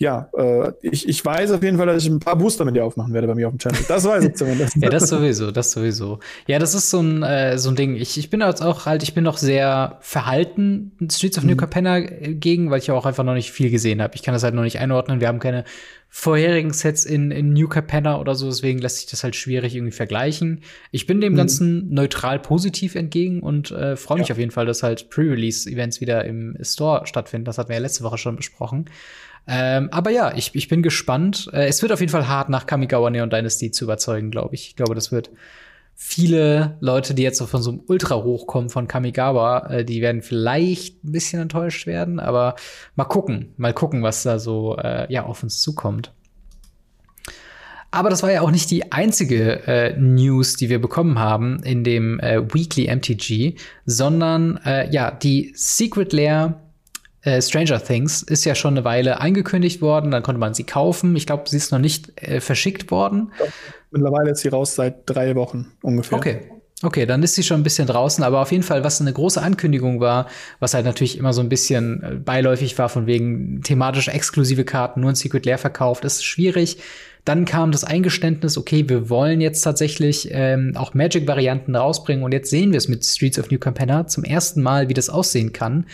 ja, äh, ich, ich weiß auf jeden Fall, dass ich ein paar Booster mit dir aufmachen werde bei mir auf dem Channel. Das weiß ich zumindest. ja, das sowieso, das sowieso. Ja, das ist so ein, äh, so ein Ding. Ich, ich bin jetzt auch halt, ich bin noch sehr verhalten Streets of mhm. New Capenna äh, gegen, weil ich auch einfach noch nicht viel gesehen habe. Ich kann das halt noch nicht einordnen. Wir haben keine vorherigen Sets in, in New Capenna oder so, deswegen lässt sich das halt schwierig irgendwie vergleichen. Ich bin dem mhm. Ganzen neutral positiv entgegen und äh, freue mich ja. auf jeden Fall, dass halt Pre-Release-Events wieder im Store stattfinden. Das hatten wir ja letzte Woche schon besprochen. Ähm, aber ja, ich, ich bin gespannt. Äh, es wird auf jeden Fall hart, nach Kamigawa Neon Dynasty zu überzeugen, glaube ich. Ich glaube, das wird viele Leute, die jetzt so von so einem Ultra hochkommen von Kamigawa, äh, die werden vielleicht ein bisschen enttäuscht werden, aber mal gucken, mal gucken, was da so äh, ja auf uns zukommt. Aber das war ja auch nicht die einzige äh, News, die wir bekommen haben in dem äh, Weekly MTG, sondern äh, ja, die Secret Lair äh, Stranger Things ist ja schon eine Weile angekündigt worden, dann konnte man sie kaufen. Ich glaube, sie ist noch nicht äh, verschickt worden. Mittlerweile ist sie raus seit drei Wochen ungefähr. Okay. Okay, dann ist sie schon ein bisschen draußen, aber auf jeden Fall, was eine große Ankündigung war, was halt natürlich immer so ein bisschen äh, beiläufig war, von wegen thematisch exklusive Karten, nur ein Secret Lair verkauft, ist schwierig. Dann kam das Eingeständnis, okay, wir wollen jetzt tatsächlich ähm, auch Magic-Varianten rausbringen und jetzt sehen wir es mit Streets of New Capenna zum ersten Mal, wie das aussehen kann.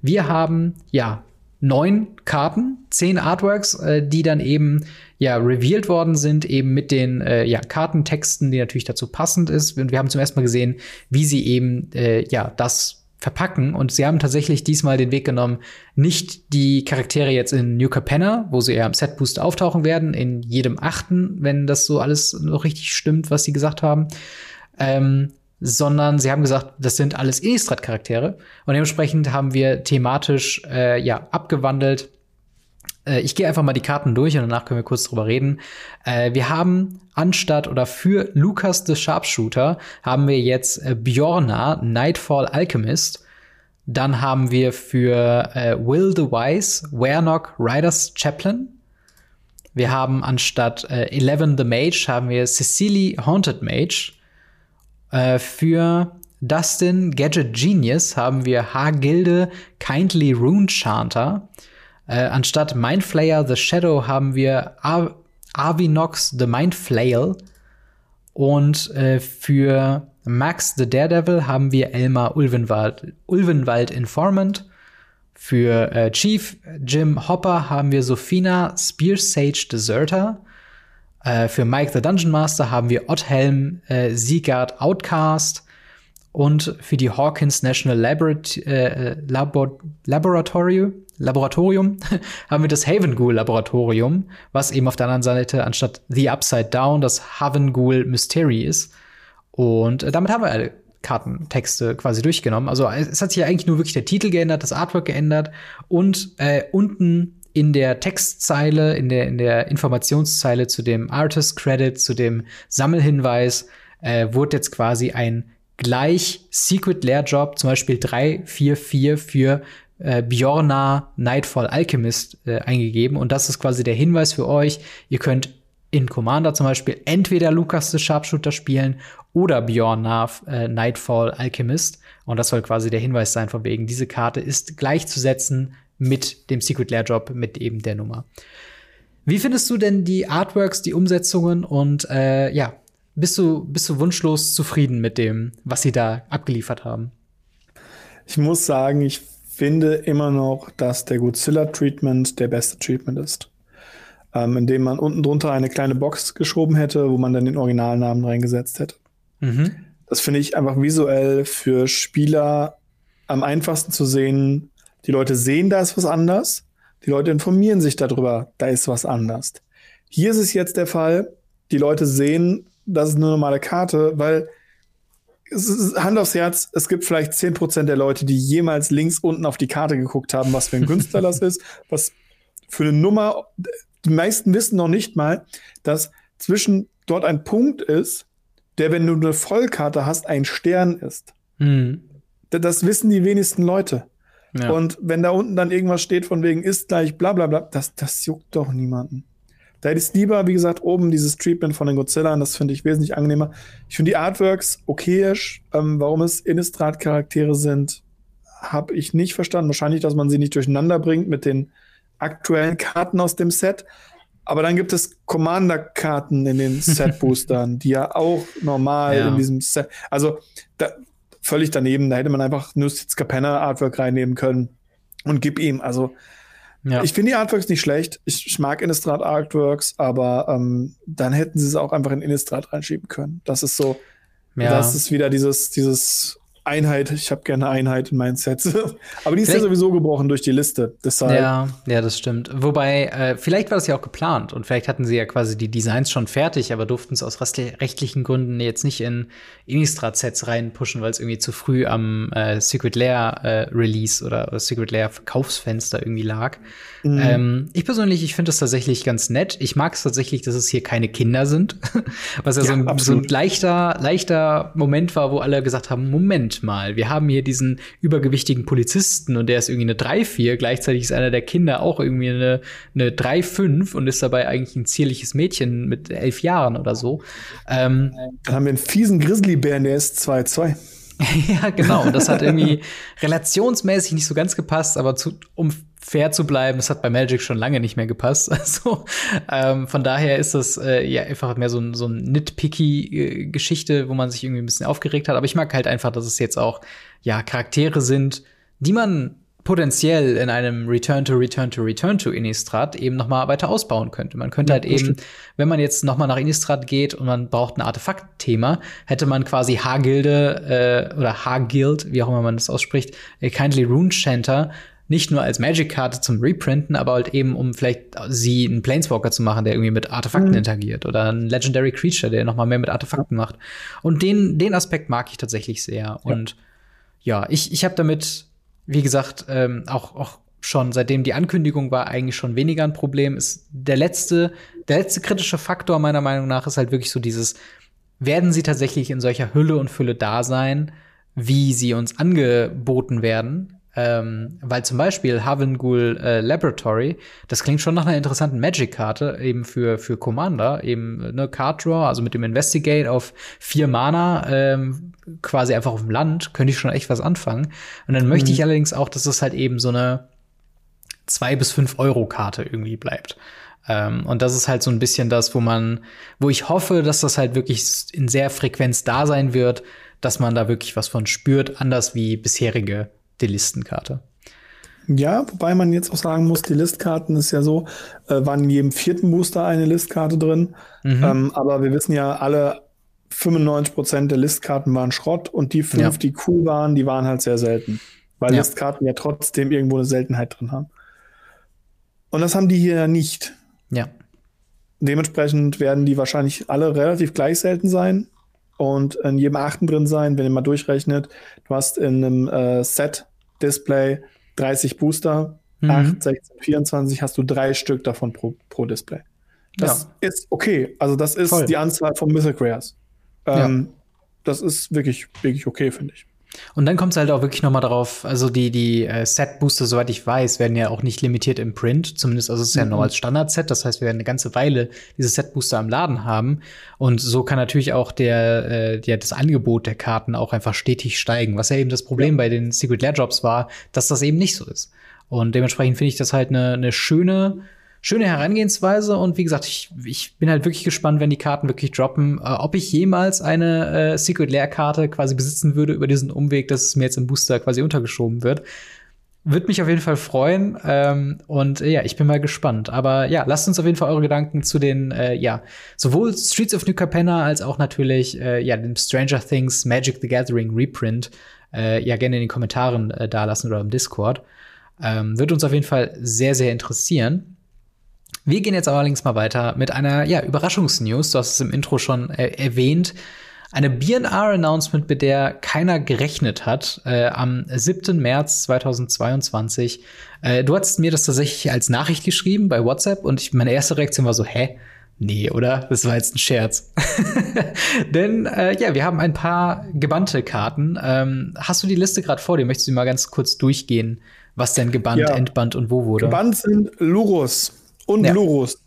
Wir haben, ja, neun Karten, zehn Artworks, äh, die dann eben ja revealed worden sind, eben mit den äh, ja, Kartentexten, die natürlich dazu passend ist. Und wir haben zum ersten Mal gesehen, wie sie eben äh, ja das verpacken. Und sie haben tatsächlich diesmal den Weg genommen, nicht die Charaktere jetzt in New Capenna, wo sie ja im Setboost auftauchen werden, in jedem achten, wenn das so alles noch richtig stimmt, was sie gesagt haben. Ähm, sondern sie haben gesagt, das sind alles Innistrad-Charaktere. Und dementsprechend haben wir thematisch äh, ja abgewandelt. Äh, ich gehe einfach mal die Karten durch und danach können wir kurz drüber reden. Äh, wir haben anstatt oder für Lukas the Sharpshooter haben wir jetzt äh, Bjorna, Nightfall Alchemist. Dann haben wir für äh, Will the Wise, Warnock Riders Chaplain. Wir haben anstatt äh, Eleven the Mage haben wir Cecily Haunted Mage. Äh, für Dustin Gadget Genius haben wir Hagilde Kindly Rune Chanter. Äh, anstatt Mindflayer the Shadow haben wir Ar Arvinox the Mindflail. Und äh, für Max the Daredevil haben wir Elmar Ulvenwald, Ulvenwald Informant. Für äh, Chief Jim Hopper haben wir Sophina Spear Sage Deserter. Äh, für Mike the Dungeon Master haben wir Otthelm äh, Siegard Outcast. Und für die Hawkins National Laborat äh, Labor Laboratory, Laboratorium [LAUGHS] haben wir das Haven Ghoul Laboratorium, was eben auf der anderen Seite anstatt The Upside Down das Haven Ghoul Mystery ist. Und äh, damit haben wir alle Kartentexte quasi durchgenommen. Also es hat sich ja eigentlich nur wirklich der Titel geändert, das Artwork geändert und äh, unten in der Textzeile, in der, in der Informationszeile zu dem Artist Credit, zu dem Sammelhinweis, äh, wurde jetzt quasi ein gleich Secret Lehrjob, zum Beispiel 344 für äh, Bjorna Nightfall Alchemist äh, eingegeben. Und das ist quasi der Hinweis für euch. Ihr könnt in Commander zum Beispiel entweder Lukas the Sharpshooter spielen oder Bjorna äh, Nightfall Alchemist. Und das soll quasi der Hinweis sein, von wegen, diese Karte ist gleichzusetzen mit dem Secret Lair Job, mit eben der Nummer. Wie findest du denn die Artworks, die Umsetzungen und äh, ja, bist du, bist du wunschlos zufrieden mit dem, was sie da abgeliefert haben? Ich muss sagen, ich finde immer noch, dass der Godzilla-Treatment der beste Treatment ist. Ähm, indem man unten drunter eine kleine Box geschoben hätte, wo man dann den Originalnamen reingesetzt hätte. Mhm. Das finde ich einfach visuell für Spieler am einfachsten zu sehen, die Leute sehen, da ist was anders. Die Leute informieren sich darüber, da ist was anders. Hier ist es jetzt der Fall, die Leute sehen, das ist eine normale Karte, weil es ist Hand aufs Herz, es gibt vielleicht 10% der Leute, die jemals links unten auf die Karte geguckt haben, was für ein Künstler das ist, was für eine Nummer. Die meisten wissen noch nicht mal, dass zwischen dort ein Punkt ist, der, wenn du eine Vollkarte hast, ein Stern ist. Mhm. Das wissen die wenigsten Leute. Ja. Und wenn da unten dann irgendwas steht von wegen ist gleich bla bla bla, das, das juckt doch niemanden. Da hätte ich lieber, wie gesagt, oben dieses Treatment von den Godzilla, das finde ich wesentlich angenehmer. Ich finde die Artworks okayisch. Ähm, warum es Innistrad-Charaktere sind, habe ich nicht verstanden. Wahrscheinlich, dass man sie nicht durcheinander bringt mit den aktuellen Karten aus dem Set. Aber dann gibt es Commander-Karten in den [LAUGHS] Set-Boostern, die ja auch normal ja. in diesem Set. Also, da, völlig daneben. Da hätte man einfach nur das Capenna Artwork reinnehmen können und gib ihm. Also ja. ich finde die Artworks nicht schlecht. Ich, ich mag Innistrad Artworks, aber ähm, dann hätten sie es auch einfach in Innistrad reinschieben können. Das ist so, ja. das ist wieder dieses, dieses Einheit. Ich habe gerne Einheit in meinen Sets. [LAUGHS] Aber die ist vielleicht, ja sowieso gebrochen durch die Liste. Deshalb. Ja, ja, das stimmt. Wobei, äh, vielleicht war das ja auch geplant und vielleicht hatten sie ja quasi die Designs schon fertig, aber durften es aus rechtlichen Gründen jetzt nicht in Innistrad-Sets reinpushen, weil es irgendwie zu früh am äh, Secret Lair äh, Release oder, oder Secret Lair Verkaufsfenster irgendwie lag. Mhm. Ähm, ich persönlich, ich finde es tatsächlich ganz nett. Ich mag es tatsächlich, dass es hier keine Kinder sind. [LAUGHS] Was ja, ja so, ein, so ein leichter, leichter Moment war, wo alle gesagt haben: Moment mal, wir haben hier diesen übergewichtigen Polizisten und der ist irgendwie eine 3-4. Gleichzeitig ist einer der Kinder auch irgendwie eine, eine 3-5 und ist dabei eigentlich ein zierliches Mädchen mit elf Jahren oder so. Ähm, Dann haben wir einen fiesen Grizzlybären, der ist 2-2. [LAUGHS] ja, genau. Und das hat irgendwie relationsmäßig nicht so ganz gepasst, aber zu, um fair zu bleiben, das hat bei Magic schon lange nicht mehr gepasst. [LAUGHS] Also ähm, von daher ist das äh, ja einfach mehr so ein, so ein nitpicky äh, Geschichte, wo man sich irgendwie ein bisschen aufgeregt hat. Aber ich mag halt einfach, dass es jetzt auch ja Charaktere sind, die man potenziell in einem Return to Return to Return to Innistrad eben noch mal weiter ausbauen könnte. Man könnte ja, halt eben, stimmt. wenn man jetzt noch mal nach Innistrad geht und man braucht ein Artefakt-Thema, hätte man quasi H-Gilde äh, oder H-Guild, wie auch immer man das ausspricht, äh, Kindly Rune Chanter nicht nur als Magic-Karte zum Reprinten, aber halt eben, um vielleicht sie einen Planeswalker zu machen, der irgendwie mit Artefakten mhm. interagiert oder ein Legendary Creature, der noch mal mehr mit Artefakten macht. Und den, den Aspekt mag ich tatsächlich sehr. Ja. Und ja, ich, ich habe damit wie gesagt, ähm, auch, auch schon seitdem die Ankündigung war, eigentlich schon weniger ein Problem. Ist der letzte, der letzte kritische Faktor meiner Meinung nach ist halt wirklich so dieses, werden sie tatsächlich in solcher Hülle und Fülle da sein, wie sie uns angeboten werden? Ähm, weil zum Beispiel Havengul äh, Laboratory, das klingt schon nach einer interessanten Magic-Karte, eben für, für Commander, eben ne, Card Draw, also mit dem Investigate auf vier Mana, ähm, quasi einfach auf dem Land, könnte ich schon echt was anfangen. Und dann mhm. möchte ich allerdings auch, dass es halt eben so eine zwei bis fünf Euro Karte irgendwie bleibt. Ähm, und das ist halt so ein bisschen das, wo man, wo ich hoffe, dass das halt wirklich in sehr Frequenz da sein wird, dass man da wirklich was von spürt, anders wie bisherige die Listenkarte. Ja, wobei man jetzt auch sagen muss, die Listkarten ist ja so, äh, waren in jedem vierten Booster eine Listkarte drin. Mhm. Ähm, aber wir wissen ja, alle 95% der Listkarten waren Schrott und die fünf, ja. die cool waren, die waren halt sehr selten. Weil ja. Listkarten ja trotzdem irgendwo eine Seltenheit drin haben. Und das haben die hier ja nicht. Ja. Dementsprechend werden die wahrscheinlich alle relativ gleich selten sein und in jedem achten drin sein, wenn ihr mal durchrechnet. Du hast in einem äh, Set Display 30 Booster, mhm. 8, 16, 24 hast du drei Stück davon pro, pro Display. Das ja. ist okay. Also, das ist Voll. die Anzahl von Mythic Rares. Ähm, ja. Das ist wirklich, wirklich okay, finde ich. Und dann kommt es halt auch wirklich noch mal darauf, also die, die äh, Set-Booster, soweit ich weiß, werden ja auch nicht limitiert im Print. Zumindest, also es ist ja mhm. nur als Standard-Set. Das heißt, wir werden eine ganze Weile diese Set-Booster am Laden haben. Und so kann natürlich auch der, äh, der, das Angebot der Karten auch einfach stetig steigen. Was ja eben das Problem ja. bei den Secret Lair Drops war, dass das eben nicht so ist. Und dementsprechend finde ich das halt eine, eine schöne schöne Herangehensweise und wie gesagt, ich, ich bin halt wirklich gespannt, wenn die Karten wirklich droppen, äh, ob ich jemals eine äh, Secret Lair Karte quasi besitzen würde über diesen Umweg, dass es mir jetzt im Booster quasi untergeschoben wird. Würde mich auf jeden Fall freuen. Ähm, und äh, ja, ich bin mal gespannt. Aber ja, lasst uns auf jeden Fall eure Gedanken zu den, äh, ja, sowohl Streets of New Capenna als auch natürlich, äh, ja, dem Stranger Things Magic the Gathering Reprint, äh, ja, gerne in den Kommentaren äh, dalassen oder im Discord. Ähm, wird uns auf jeden Fall sehr, sehr interessieren. Wir gehen jetzt allerdings mal weiter mit einer ja, Überraschungsnews. Du hast es im Intro schon äh, erwähnt. Eine BR-Announcement, mit der keiner gerechnet hat, äh, am 7. März 2022. Äh, du hast mir das tatsächlich als Nachricht geschrieben bei WhatsApp und ich, meine erste Reaktion war so, hä? Nee, oder? Das war jetzt ein Scherz. [LAUGHS] Denn äh, ja, wir haben ein paar gebannte Karten. Ähm, hast du die Liste gerade vor dir? Möchtest du mal ganz kurz durchgehen, was denn gebannt, ja. entbannt und wo wurde? Gebannt sind Lurus, und ja. Lurus. [LAUGHS] [LAUGHS]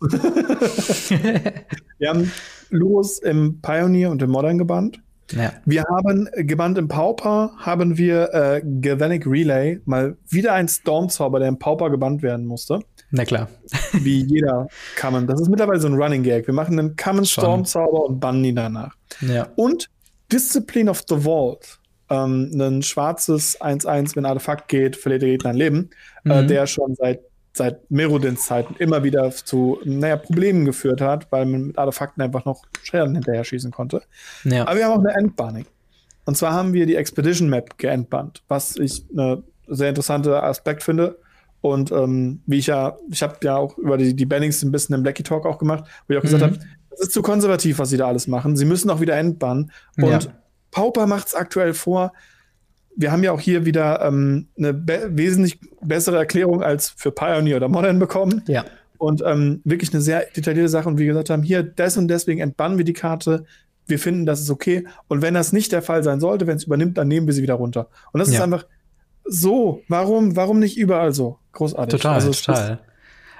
wir haben Lurus im Pioneer und im Modern gebannt. Ja. Wir haben gebannt im Pauper, haben wir äh, Galvanic Relay, mal wieder ein Stormzauber, der im Pauper gebannt werden musste. Na klar. Wie jeder Common. Das ist mittlerweile so ein Running Gag. Wir machen einen Common Stormzauber und bannen ihn danach. Ja. Und Discipline of the Vault. Ähm, ein schwarzes 1-1, wenn Artefakt geht, verliert der Gegner ein Leben, äh, mhm. äh, der schon seit seit Merodins Zeiten immer wieder zu naja, Problemen geführt hat, weil man mit Artefakten einfach noch Scherden hinterher schießen konnte. Ja. Aber wir haben auch eine Endbanning. Und zwar haben wir die Expedition Map geentbannt, was ich eine sehr interessante Aspekt finde. Und ähm, wie ich ja, ich habe ja auch über die, die Bannings ein bisschen im Blackie Talk auch gemacht, wo ich auch gesagt mhm. habe, das ist zu konservativ, was sie da alles machen. Sie müssen auch wieder entbannen. Und ja. Pauper macht es aktuell vor, wir haben ja auch hier wieder ähm, eine be wesentlich bessere Erklärung als für Pioneer oder Modern bekommen. Ja. Und ähm, wirklich eine sehr detaillierte Sache. Und wie gesagt haben, hier des und deswegen entbannen wir die Karte. Wir finden, das ist okay. Und wenn das nicht der Fall sein sollte, wenn es übernimmt, dann nehmen wir sie wieder runter. Und das ja. ist einfach so. Warum, warum nicht überall so? Großartig. Total, also, total.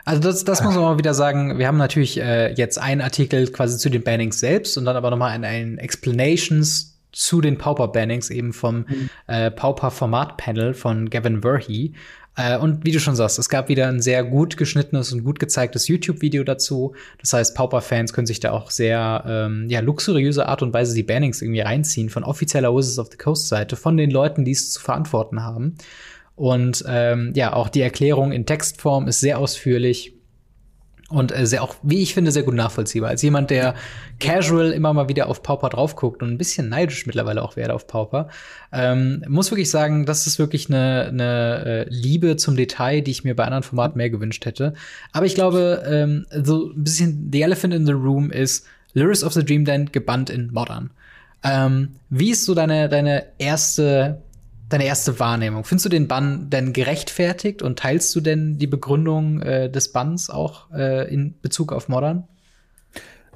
Also das, das muss man mal wieder sagen. Wir haben natürlich äh, jetzt einen Artikel quasi zu den Bannings selbst und dann aber noch mal einen Explanations zu den Pauper-Bannings eben vom mhm. äh, Pauper-Format-Panel von Gavin Verhey. Äh, und wie du schon sagst, es gab wieder ein sehr gut geschnittenes und gut gezeigtes YouTube-Video dazu. Das heißt, Pauper-Fans können sich da auch sehr ähm, ja, luxuriöse Art und Weise die Bannings irgendwie reinziehen von offizieller Wizards of the Coast-Seite, von den Leuten, die es zu verantworten haben. Und ähm, ja, auch die Erklärung in Textform ist sehr ausführlich und äh, sehr auch, wie ich finde, sehr gut nachvollziehbar. Als jemand, der casual immer mal wieder auf Pauper drauf guckt und ein bisschen neidisch mittlerweile auch werde auf Pauper, ähm, muss wirklich sagen, das ist wirklich eine, eine äh, Liebe zum Detail, die ich mir bei anderen Formaten mehr gewünscht hätte. Aber ich glaube, ähm, so ein bisschen the elephant in the room ist Lyris of the Dream Den gebannt in Modern. Ähm, wie ist so deine, deine erste deine erste Wahrnehmung? Findest du den Bann denn gerechtfertigt und teilst du denn die Begründung äh, des Banns auch äh, in Bezug auf Modern?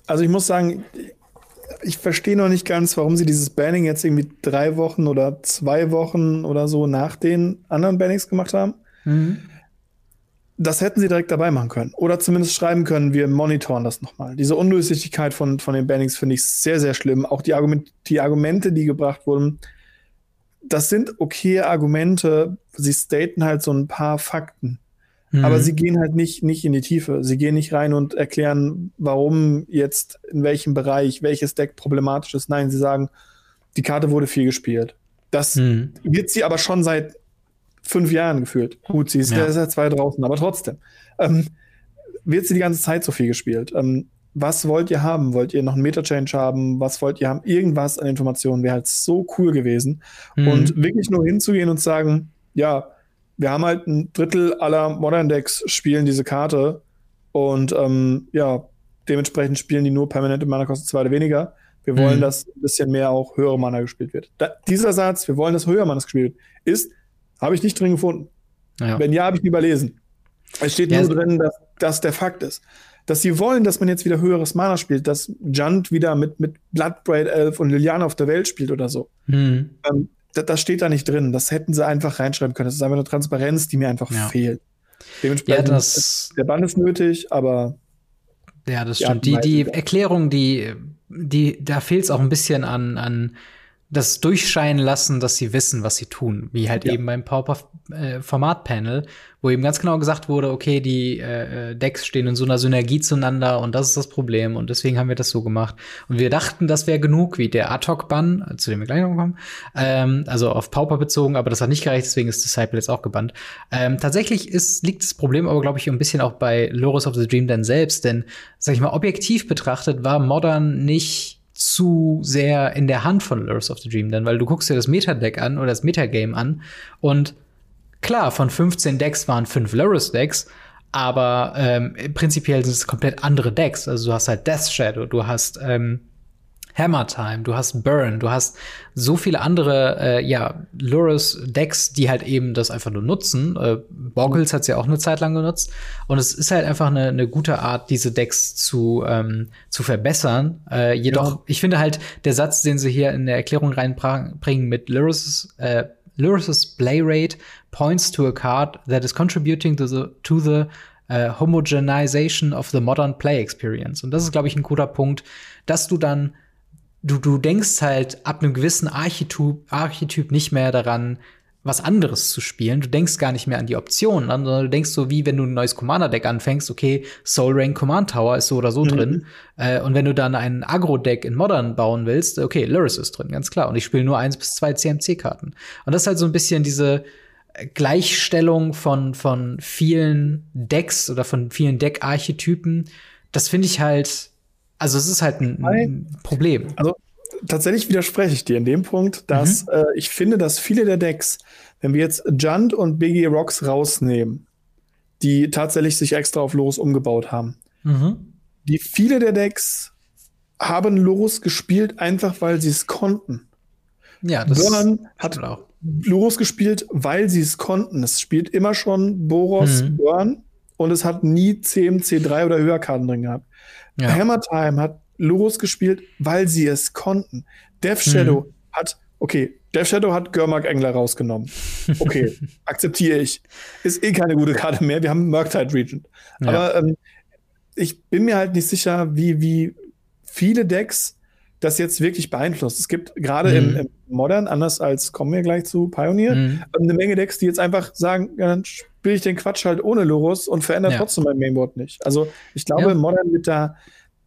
Also ich muss sagen, ich verstehe noch nicht ganz, warum sie dieses Banning jetzt irgendwie drei Wochen oder zwei Wochen oder so nach den anderen Bannings gemacht haben. Mhm. Das hätten sie direkt dabei machen können. Oder zumindest schreiben können, wir monitoren das nochmal. Diese Undurchsichtigkeit von, von den Bannings finde ich sehr, sehr schlimm. Auch die, Argument die Argumente, die gebracht wurden, das sind okay Argumente. Sie staten halt so ein paar Fakten. Mhm. Aber sie gehen halt nicht, nicht in die Tiefe. Sie gehen nicht rein und erklären, warum jetzt in welchem Bereich welches Deck problematisch ist. Nein, sie sagen, die Karte wurde viel gespielt. Das mhm. wird sie aber schon seit fünf Jahren gefühlt. Gut, sie ist ja. seit zwei draußen, aber trotzdem. Ähm, wird sie die ganze Zeit so viel gespielt. Ähm, was wollt ihr haben? Wollt ihr noch einen Meta-Change haben? Was wollt ihr haben? Irgendwas an Informationen wäre halt so cool gewesen. Mhm. Und wirklich nur hinzugehen und sagen, ja, wir haben halt ein Drittel aller Modern Decks spielen diese Karte und ähm, ja, dementsprechend spielen die nur permanente Mana kosten zwei oder weniger. Wir wollen, mhm. dass ein bisschen mehr auch höhere Mana gespielt wird. Da, dieser Satz, wir wollen, dass höher Mana gespielt wird, ist, habe ich nicht drin gefunden. Ja. Wenn ja, habe ich überlesen. Es steht ja, nur drin, dass das der Fakt ist dass sie wollen, dass man jetzt wieder höheres Mana spielt, dass Junt wieder mit, mit Bloodbraid Elf und Liliana auf der Welt spielt oder so. Hm. Ähm, das, das, steht da nicht drin. Das hätten sie einfach reinschreiben können. Das ist einfach eine Transparenz, die mir einfach ja. fehlt. Dementsprechend ja, das, der Bann ist nötig, aber ja, das stimmt. Die, die Erklärung, die, die, da fehlt es auch ein bisschen an, an das durchscheinen lassen, dass sie wissen, was sie tun. Wie halt ja. eben beim Pauper-Format-Panel, äh, wo eben ganz genau gesagt wurde, okay, die äh, äh, Decks stehen in so einer Synergie zueinander und das ist das Problem und deswegen haben wir das so gemacht. Und wir dachten, das wäre genug, wie der Ad-Hoc-Bann, zu dem wir gleich noch kommen, ähm, also auf Pauper bezogen, aber das hat nicht gereicht, deswegen ist Disciple jetzt auch gebannt. Ähm, tatsächlich ist, liegt das Problem aber, glaube ich, ein bisschen auch bei Loris of the Dream dann selbst, denn, sag ich mal, objektiv betrachtet war Modern nicht zu sehr in der Hand von Lures of the Dream, denn weil du guckst dir das Meta-Deck an oder das Metagame an und klar, von 15 Decks waren 5 Lurus-Decks, aber ähm, prinzipiell sind es komplett andere Decks. Also du hast halt Death Shadow, du hast ähm, Hammer Time, du hast Burn, du hast so viele andere, äh, ja, Lurus-Decks, die halt eben das einfach nur nutzen. Äh, Boggles hat es ja auch eine Zeit lang genutzt. Und es ist halt einfach eine, eine gute Art, diese Decks zu, ähm, zu verbessern. Äh, jedoch, ja. ich finde halt, der Satz, den sie hier in der Erklärung reinbringen mit Lurus, äh, Lurus's Play Rate points to a card that is contributing to the, to the uh, homogenization of the modern play experience. Und das ist, glaube ich, ein guter Punkt, dass du dann du, du denkst halt ab einem gewissen Archetyp, Archetyp nicht mehr daran, was anderes zu spielen. Du denkst gar nicht mehr an die Optionen, an, sondern du denkst so, wie wenn du ein neues Commander-Deck anfängst, okay, Soul Rain Command Tower ist so oder so mhm. drin. Äh, und wenn du dann ein Agro-Deck in Modern bauen willst, okay, Luris ist drin, ganz klar. Und ich spiele nur eins bis zwei CMC-Karten. Und das ist halt so ein bisschen diese Gleichstellung von, von vielen Decks oder von vielen Deck-Archetypen. Das finde ich halt also es ist halt ein, ein Problem. Also tatsächlich widerspreche ich dir in dem Punkt, dass mhm. äh, ich finde, dass viele der Decks, wenn wir jetzt Junt und Biggie Rocks rausnehmen, die tatsächlich sich extra auf Loris umgebaut haben, mhm. die viele der Decks haben Loris gespielt, einfach weil sie es konnten. Ja, das Burn hat auch. Loris gespielt, weil sie es konnten. Es spielt immer schon Boros, mhm. Burn und es hat nie CMC 3 oder höher Karten drin gehabt. Ja. Hammer Time hat Lurus gespielt, weil sie es konnten. Death Shadow mhm. hat, okay, Death Shadow hat Görmark Engler rausgenommen. [LAUGHS] Okay, akzeptiere ich. Ist eh keine gute Karte mehr. Wir haben Murktide Regent. Ja. Aber ähm, ich bin mir halt nicht sicher, wie, wie viele Decks das jetzt wirklich beeinflusst. Es gibt gerade mhm. im, im, Modern, anders als kommen wir gleich zu Pioneer, mhm. eine Menge Decks, die jetzt einfach sagen, ja, dann spiele ich den Quatsch halt ohne Lurus und verändere ja. trotzdem mein Mainboard nicht. Also ich glaube, ja. Modern wird da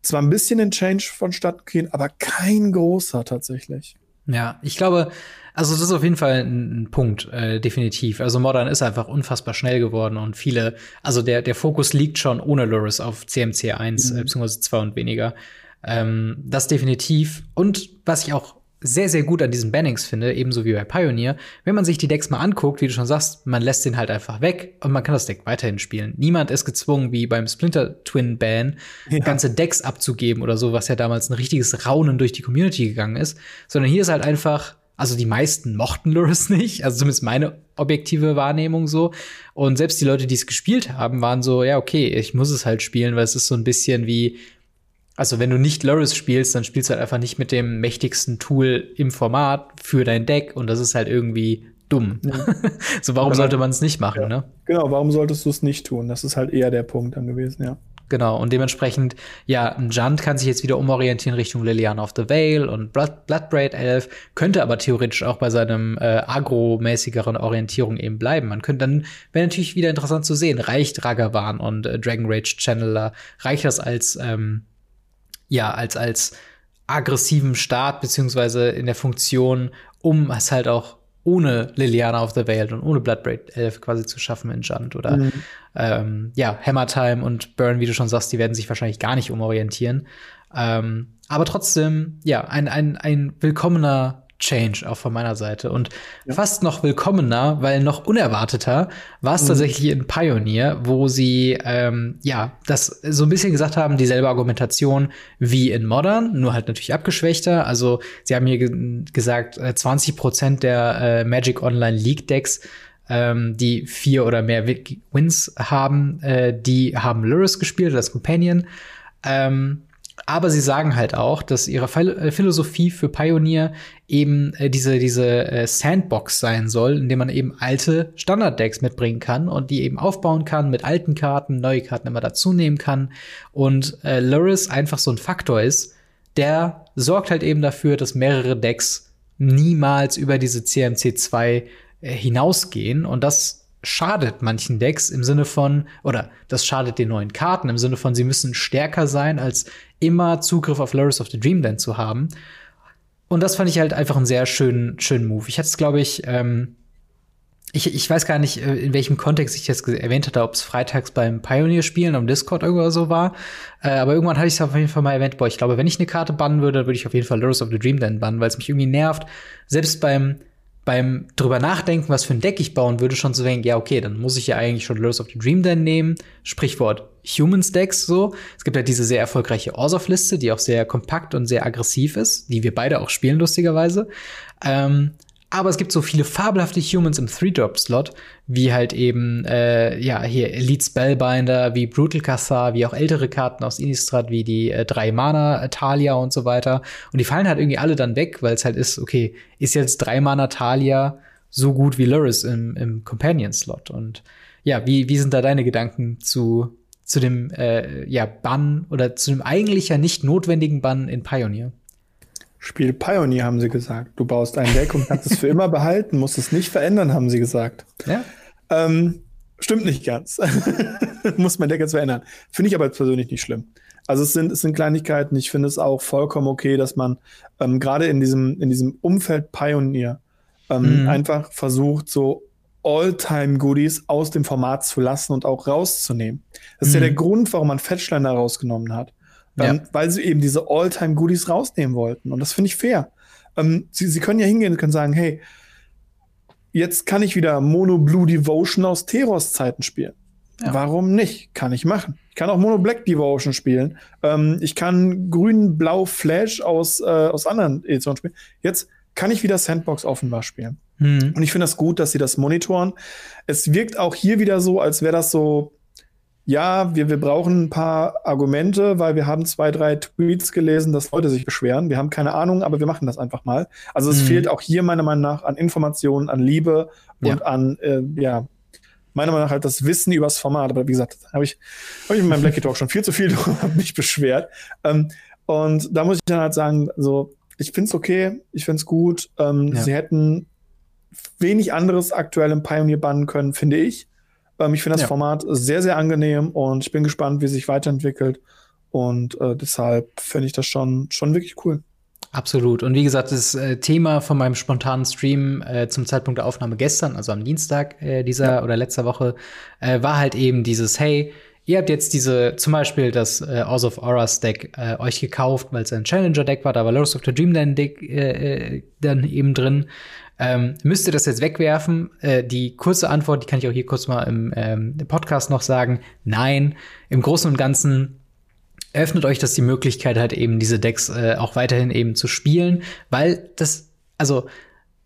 zwar ein bisschen ein Change vonstatten gehen, aber kein großer tatsächlich. Ja, ich glaube, Also das ist auf jeden Fall ein, ein Punkt, äh, definitiv. Also Modern ist einfach unfassbar schnell geworden und viele, also der, der Fokus liegt schon ohne Loris auf CMC 1 mhm. äh, bzw. 2 und weniger. Ähm, das definitiv. Und was ich auch sehr, sehr gut an diesen Bannings finde, ebenso wie bei Pioneer, wenn man sich die Decks mal anguckt, wie du schon sagst, man lässt den halt einfach weg und man kann das Deck weiterhin spielen. Niemand ist gezwungen, wie beim Splinter Twin Ban, ja. ganze Decks abzugeben oder so, was ja damals ein richtiges Raunen durch die Community gegangen ist, sondern hier ist halt einfach, also die meisten mochten Luris [LAUGHS] nicht, also zumindest meine objektive Wahrnehmung so. Und selbst die Leute, die es gespielt haben, waren so, ja, okay, ich muss es halt spielen, weil es ist so ein bisschen wie, also wenn du nicht Loris spielst, dann spielst du halt einfach nicht mit dem mächtigsten Tool im Format für dein Deck und das ist halt irgendwie dumm. Ja. [LAUGHS] so warum genau. sollte man es nicht machen, ja. ne? Genau, warum solltest du es nicht tun? Das ist halt eher der Punkt dann gewesen, ja. Genau, und dementsprechend, ja, ein Junt kann sich jetzt wieder umorientieren Richtung Liliana of the Veil und Blood, Bloodbraid Elf, könnte aber theoretisch auch bei seinem äh, agro-mäßigeren Orientierung eben bleiben. Man könnte dann, wäre natürlich wieder interessant zu sehen, reicht Ragavan und äh, Dragon Rage Channeler, reicht das als ähm, ja, als, als aggressiven Start, beziehungsweise in der Funktion, um es halt auch ohne Liliana of the Veil und ohne Bloodbraid Elf quasi zu schaffen in Junt oder mhm. ähm, ja, Hammer Time und Burn, wie du schon sagst, die werden sich wahrscheinlich gar nicht umorientieren. Ähm, aber trotzdem, ja, ein, ein, ein willkommener Change auch von meiner Seite. Und ja. fast noch willkommener, weil noch unerwarteter war es mhm. tatsächlich in Pioneer, wo sie ähm, ja das so ein bisschen gesagt haben, dieselbe Argumentation wie in Modern, nur halt natürlich abgeschwächter. Also sie haben hier ge gesagt, 20 äh, Prozent der äh, Magic Online League Decks ähm, die vier oder mehr Wins haben, äh, die haben Luris gespielt, das Companion. Ähm, aber sie sagen halt auch, dass ihre äh, Philosophie für Pioneer eben äh, diese, diese äh, Sandbox sein soll, in dem man eben alte Standard-Decks mitbringen kann und die eben aufbauen kann mit alten Karten, neue Karten immer dazu nehmen kann. Und äh, Luris einfach so ein Faktor ist, der sorgt halt eben dafür, dass mehrere Decks niemals über diese CMC2 äh, hinausgehen. Und das schadet manchen Decks im Sinne von, oder das schadet den neuen Karten im Sinne von, sie müssen stärker sein, als immer Zugriff auf Luris of the Dreamland zu haben. Und das fand ich halt einfach einen sehr schönen, schönen Move. Ich hatte es, glaube ich, ähm, ich, ich weiß gar nicht, äh, in welchem Kontext ich das erwähnt hatte, ob es freitags beim Pioneer-Spielen am Discord oder so war. Äh, aber irgendwann hatte ich es auf jeden Fall mal erwähnt, boah, ich glaube, wenn ich eine Karte bannen würde, würde ich auf jeden Fall Luris of the Dreamland bannen, weil es mich irgendwie nervt. Selbst beim beim drüber nachdenken, was für ein Deck ich bauen würde, schon zu denken, ja, okay, dann muss ich ja eigentlich schon Lures of the Dream Den nehmen. Sprichwort Humans Decks so. Es gibt ja diese sehr erfolgreiche Orzhov-Liste, die auch sehr kompakt und sehr aggressiv ist, die wir beide auch spielen, lustigerweise. Ähm, aber es gibt so viele fabelhafte Humans im Three-Drop-Slot, wie halt eben, äh, ja, hier Elite Spellbinder, wie Brutal Cathar, wie auch ältere Karten aus Innistrad, wie die äh, drei Mana Talia und so weiter. Und die fallen halt irgendwie alle dann weg, weil es halt ist, okay, ist jetzt drei Mana Talia so gut wie Luris im, im Companion-Slot? Und ja, wie, wie sind da deine Gedanken zu, zu dem äh, ja, Bann oder zu dem eigentlich ja nicht notwendigen Bann in Pioneer? Spiel Pioneer, haben sie gesagt. Du baust ein Deck und kannst es für immer behalten, musst es nicht verändern, haben sie gesagt. Ja. Ähm, stimmt nicht ganz. [LAUGHS] Muss mein Deck jetzt verändern. Finde ich aber persönlich nicht schlimm. Also es sind, es sind Kleinigkeiten. Ich finde es auch vollkommen okay, dass man ähm, gerade in diesem, in diesem Umfeld Pioneer ähm, mhm. einfach versucht, so All-Time-Goodies aus dem Format zu lassen und auch rauszunehmen. Das ist mhm. ja der Grund, warum man Fetchländer rausgenommen hat ähm, ja. weil sie eben diese All-Time-Goodies rausnehmen wollten. Und das finde ich fair. Ähm, sie, sie können ja hingehen und können sagen, hey, jetzt kann ich wieder Mono Blue Devotion aus Teros Zeiten spielen. Ja. Warum nicht? Kann ich machen. Ich kann auch Mono Black Devotion spielen. Ähm, ich kann Grün-Blau Flash aus, äh, aus anderen Editionen spielen. Jetzt kann ich wieder Sandbox offenbar spielen. Mhm. Und ich finde das gut, dass sie das monitoren. Es wirkt auch hier wieder so, als wäre das so ja, wir, wir brauchen ein paar Argumente, weil wir haben zwei, drei Tweets gelesen, dass Leute sich beschweren. Wir haben keine Ahnung, aber wir machen das einfach mal. Also es mhm. fehlt auch hier meiner Meinung nach an Informationen, an Liebe ja. und an, äh, ja, meiner Meinung nach halt das Wissen übers Format. Aber wie gesagt, habe ich, hab ich in meinem Blackie Talk schon viel zu viel [LAUGHS] darüber mich beschwert. Ähm, und da muss ich dann halt sagen, so, ich finde es okay, ich finde es gut. Ähm, ja. Sie hätten wenig anderes aktuell im Pioneer bannen können, finde ich. Ähm, ich finde das ja. Format sehr, sehr angenehm und ich bin gespannt, wie es sich weiterentwickelt. Und äh, deshalb finde ich das schon, schon wirklich cool. Absolut. Und wie gesagt, das äh, Thema von meinem spontanen Stream äh, zum Zeitpunkt der Aufnahme gestern, also am Dienstag äh, dieser ja. oder letzter Woche, äh, war halt eben dieses, hey, ihr habt jetzt diese, zum Beispiel das äh, House of Auras Deck äh, euch gekauft, weil es ein Challenger-Deck war, da war Lords of the Dreamland Deck äh, äh, dann eben drin. Ähm, müsst ihr das jetzt wegwerfen? Äh, die kurze Antwort, die kann ich auch hier kurz mal im, ähm, Podcast noch sagen. Nein. Im Großen und Ganzen öffnet euch das die Möglichkeit, halt eben diese Decks äh, auch weiterhin eben zu spielen, weil das, also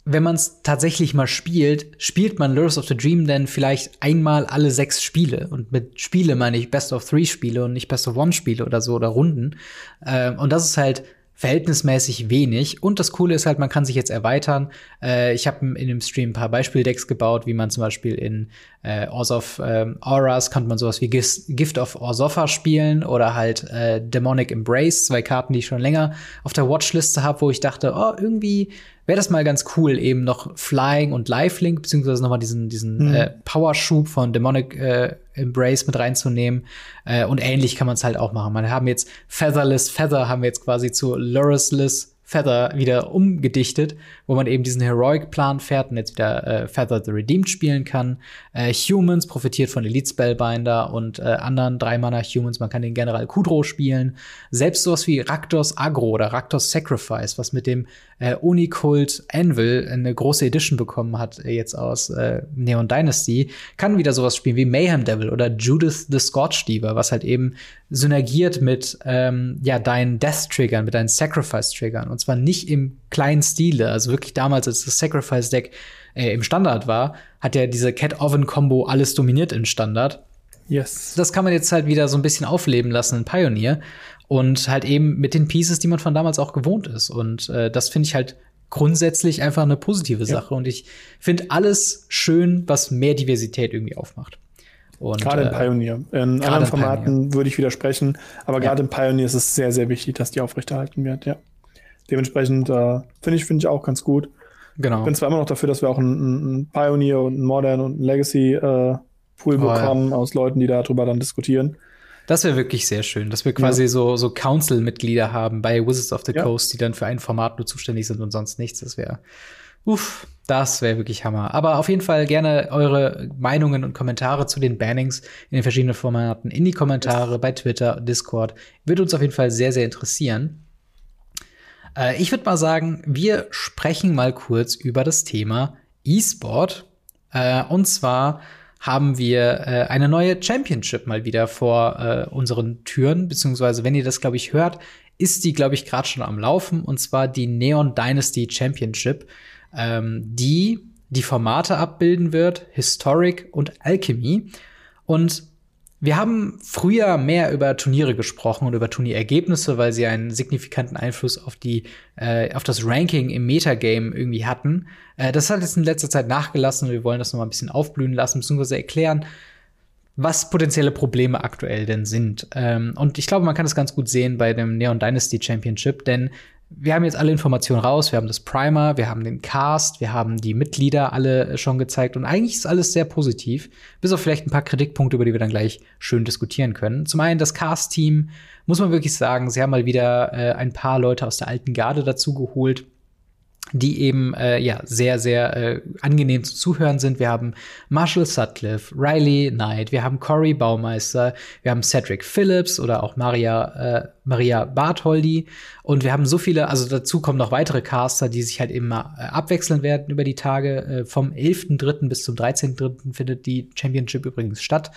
wenn man es tatsächlich mal spielt, spielt man Lures of the Dream dann vielleicht einmal alle sechs Spiele. Und mit Spiele meine ich Best of Three Spiele und nicht Best of One Spiele oder so oder Runden. Äh, und das ist halt verhältnismäßig wenig. Und das Coole ist halt, man kann sich jetzt erweitern. Äh, ich habe in dem Stream ein paar Beispieldecks gebaut, wie man zum Beispiel in äh, of ähm, Auras kann man sowas wie Gis Gift of Orsopha spielen oder halt äh, Demonic Embrace, zwei Karten, die ich schon länger auf der Watchliste habe, wo ich dachte, oh, irgendwie wäre das mal ganz cool, eben noch Flying und Lifelink, beziehungsweise nochmal diesen, diesen mhm. äh, Powerschub von Demonic äh, Embrace mit reinzunehmen. Äh, und ähnlich kann man es halt auch machen. Man haben jetzt Featherless Feather, haben wir jetzt quasi zu Lurisless Feather wieder umgedichtet, wo man eben diesen Heroic-Plan fährt und jetzt wieder äh, Feather the Redeemed spielen kann. Äh, Humans profitiert von Elite Spellbinder und äh, anderen drei Mana Humans. Man kann den General Kudro spielen. Selbst sowas wie Raktos Agro oder Raktos Sacrifice, was mit dem äh, Unikult Anvil eine große Edition bekommen hat, äh, jetzt aus äh, Neon Dynasty, kann wieder sowas spielen wie Mayhem Devil oder Judith the Scorch Diva, was halt eben synergiert mit ähm, ja deinen Death Triggern, mit deinen Sacrifice Triggern und zwar nicht im kleinen Stile, also wirklich damals als das Sacrifice Deck äh, im Standard war, hat ja diese Cat Oven Combo alles dominiert im Standard. Yes. Das kann man jetzt halt wieder so ein bisschen aufleben lassen in Pioneer und halt eben mit den Pieces, die man von damals auch gewohnt ist und äh, das finde ich halt grundsätzlich einfach eine positive Sache ja. und ich finde alles schön, was mehr Diversität irgendwie aufmacht. Und, gerade in äh, Pioneer. In anderen Formaten Pioneer. würde ich widersprechen, aber gerade ja. in Pioneer ist es sehr, sehr wichtig, dass die aufrechterhalten wird, ja. Dementsprechend äh, finde ich, finde ich auch ganz gut. Genau. Bin zwar immer noch dafür, dass wir auch einen, ein Pioneer und einen Modern und einen Legacy äh, Pool oh, bekommen ja. aus Leuten, die darüber dann diskutieren. Das wäre wirklich sehr schön, dass wir quasi ja. so, so Council-Mitglieder haben bei Wizards of the. Coast, die dann für ein Format nur zuständig sind und sonst nichts. Das wäre, uff, das wäre wirklich Hammer. Aber auf jeden Fall gerne eure Meinungen und Kommentare zu den Bannings in den verschiedenen Formaten in die Kommentare bei Twitter, Discord. Würde uns auf jeden Fall sehr, sehr interessieren. Äh, ich würde mal sagen, wir sprechen mal kurz über das Thema E-Sport. Äh, und zwar haben wir äh, eine neue Championship mal wieder vor äh, unseren Türen, beziehungsweise wenn ihr das, glaube ich, hört, ist die, glaube ich, gerade schon am Laufen, und zwar die Neon Dynasty Championship, ähm, die die Formate abbilden wird, Historic und Alchemy. Und wir haben früher mehr über Turniere gesprochen und über Turnierergebnisse, weil sie einen signifikanten Einfluss auf die äh, auf das Ranking im Metagame irgendwie hatten. Äh, das hat jetzt in letzter Zeit nachgelassen und wir wollen das noch mal ein bisschen aufblühen lassen bzw. erklären, was potenzielle Probleme aktuell denn sind. Ähm, und ich glaube, man kann das ganz gut sehen bei dem Neon Dynasty Championship, denn wir haben jetzt alle Informationen raus. Wir haben das Primer, wir haben den Cast, wir haben die Mitglieder alle schon gezeigt und eigentlich ist alles sehr positiv. Bis auf vielleicht ein paar Kritikpunkte, über die wir dann gleich schön diskutieren können. Zum einen das Cast-Team, muss man wirklich sagen, sie haben mal wieder äh, ein paar Leute aus der alten Garde dazu geholt die eben äh, ja sehr sehr äh, angenehm zu zuhören sind. Wir haben Marshall Sutcliffe, Riley Knight, wir haben Corey Baumeister, wir haben Cedric Phillips oder auch Maria äh, Maria Bartholdi und wir haben so viele, also dazu kommen noch weitere Caster, die sich halt immer äh, abwechseln werden über die Tage. Äh, vom 11.3. bis zum 13.3. findet die Championship übrigens statt.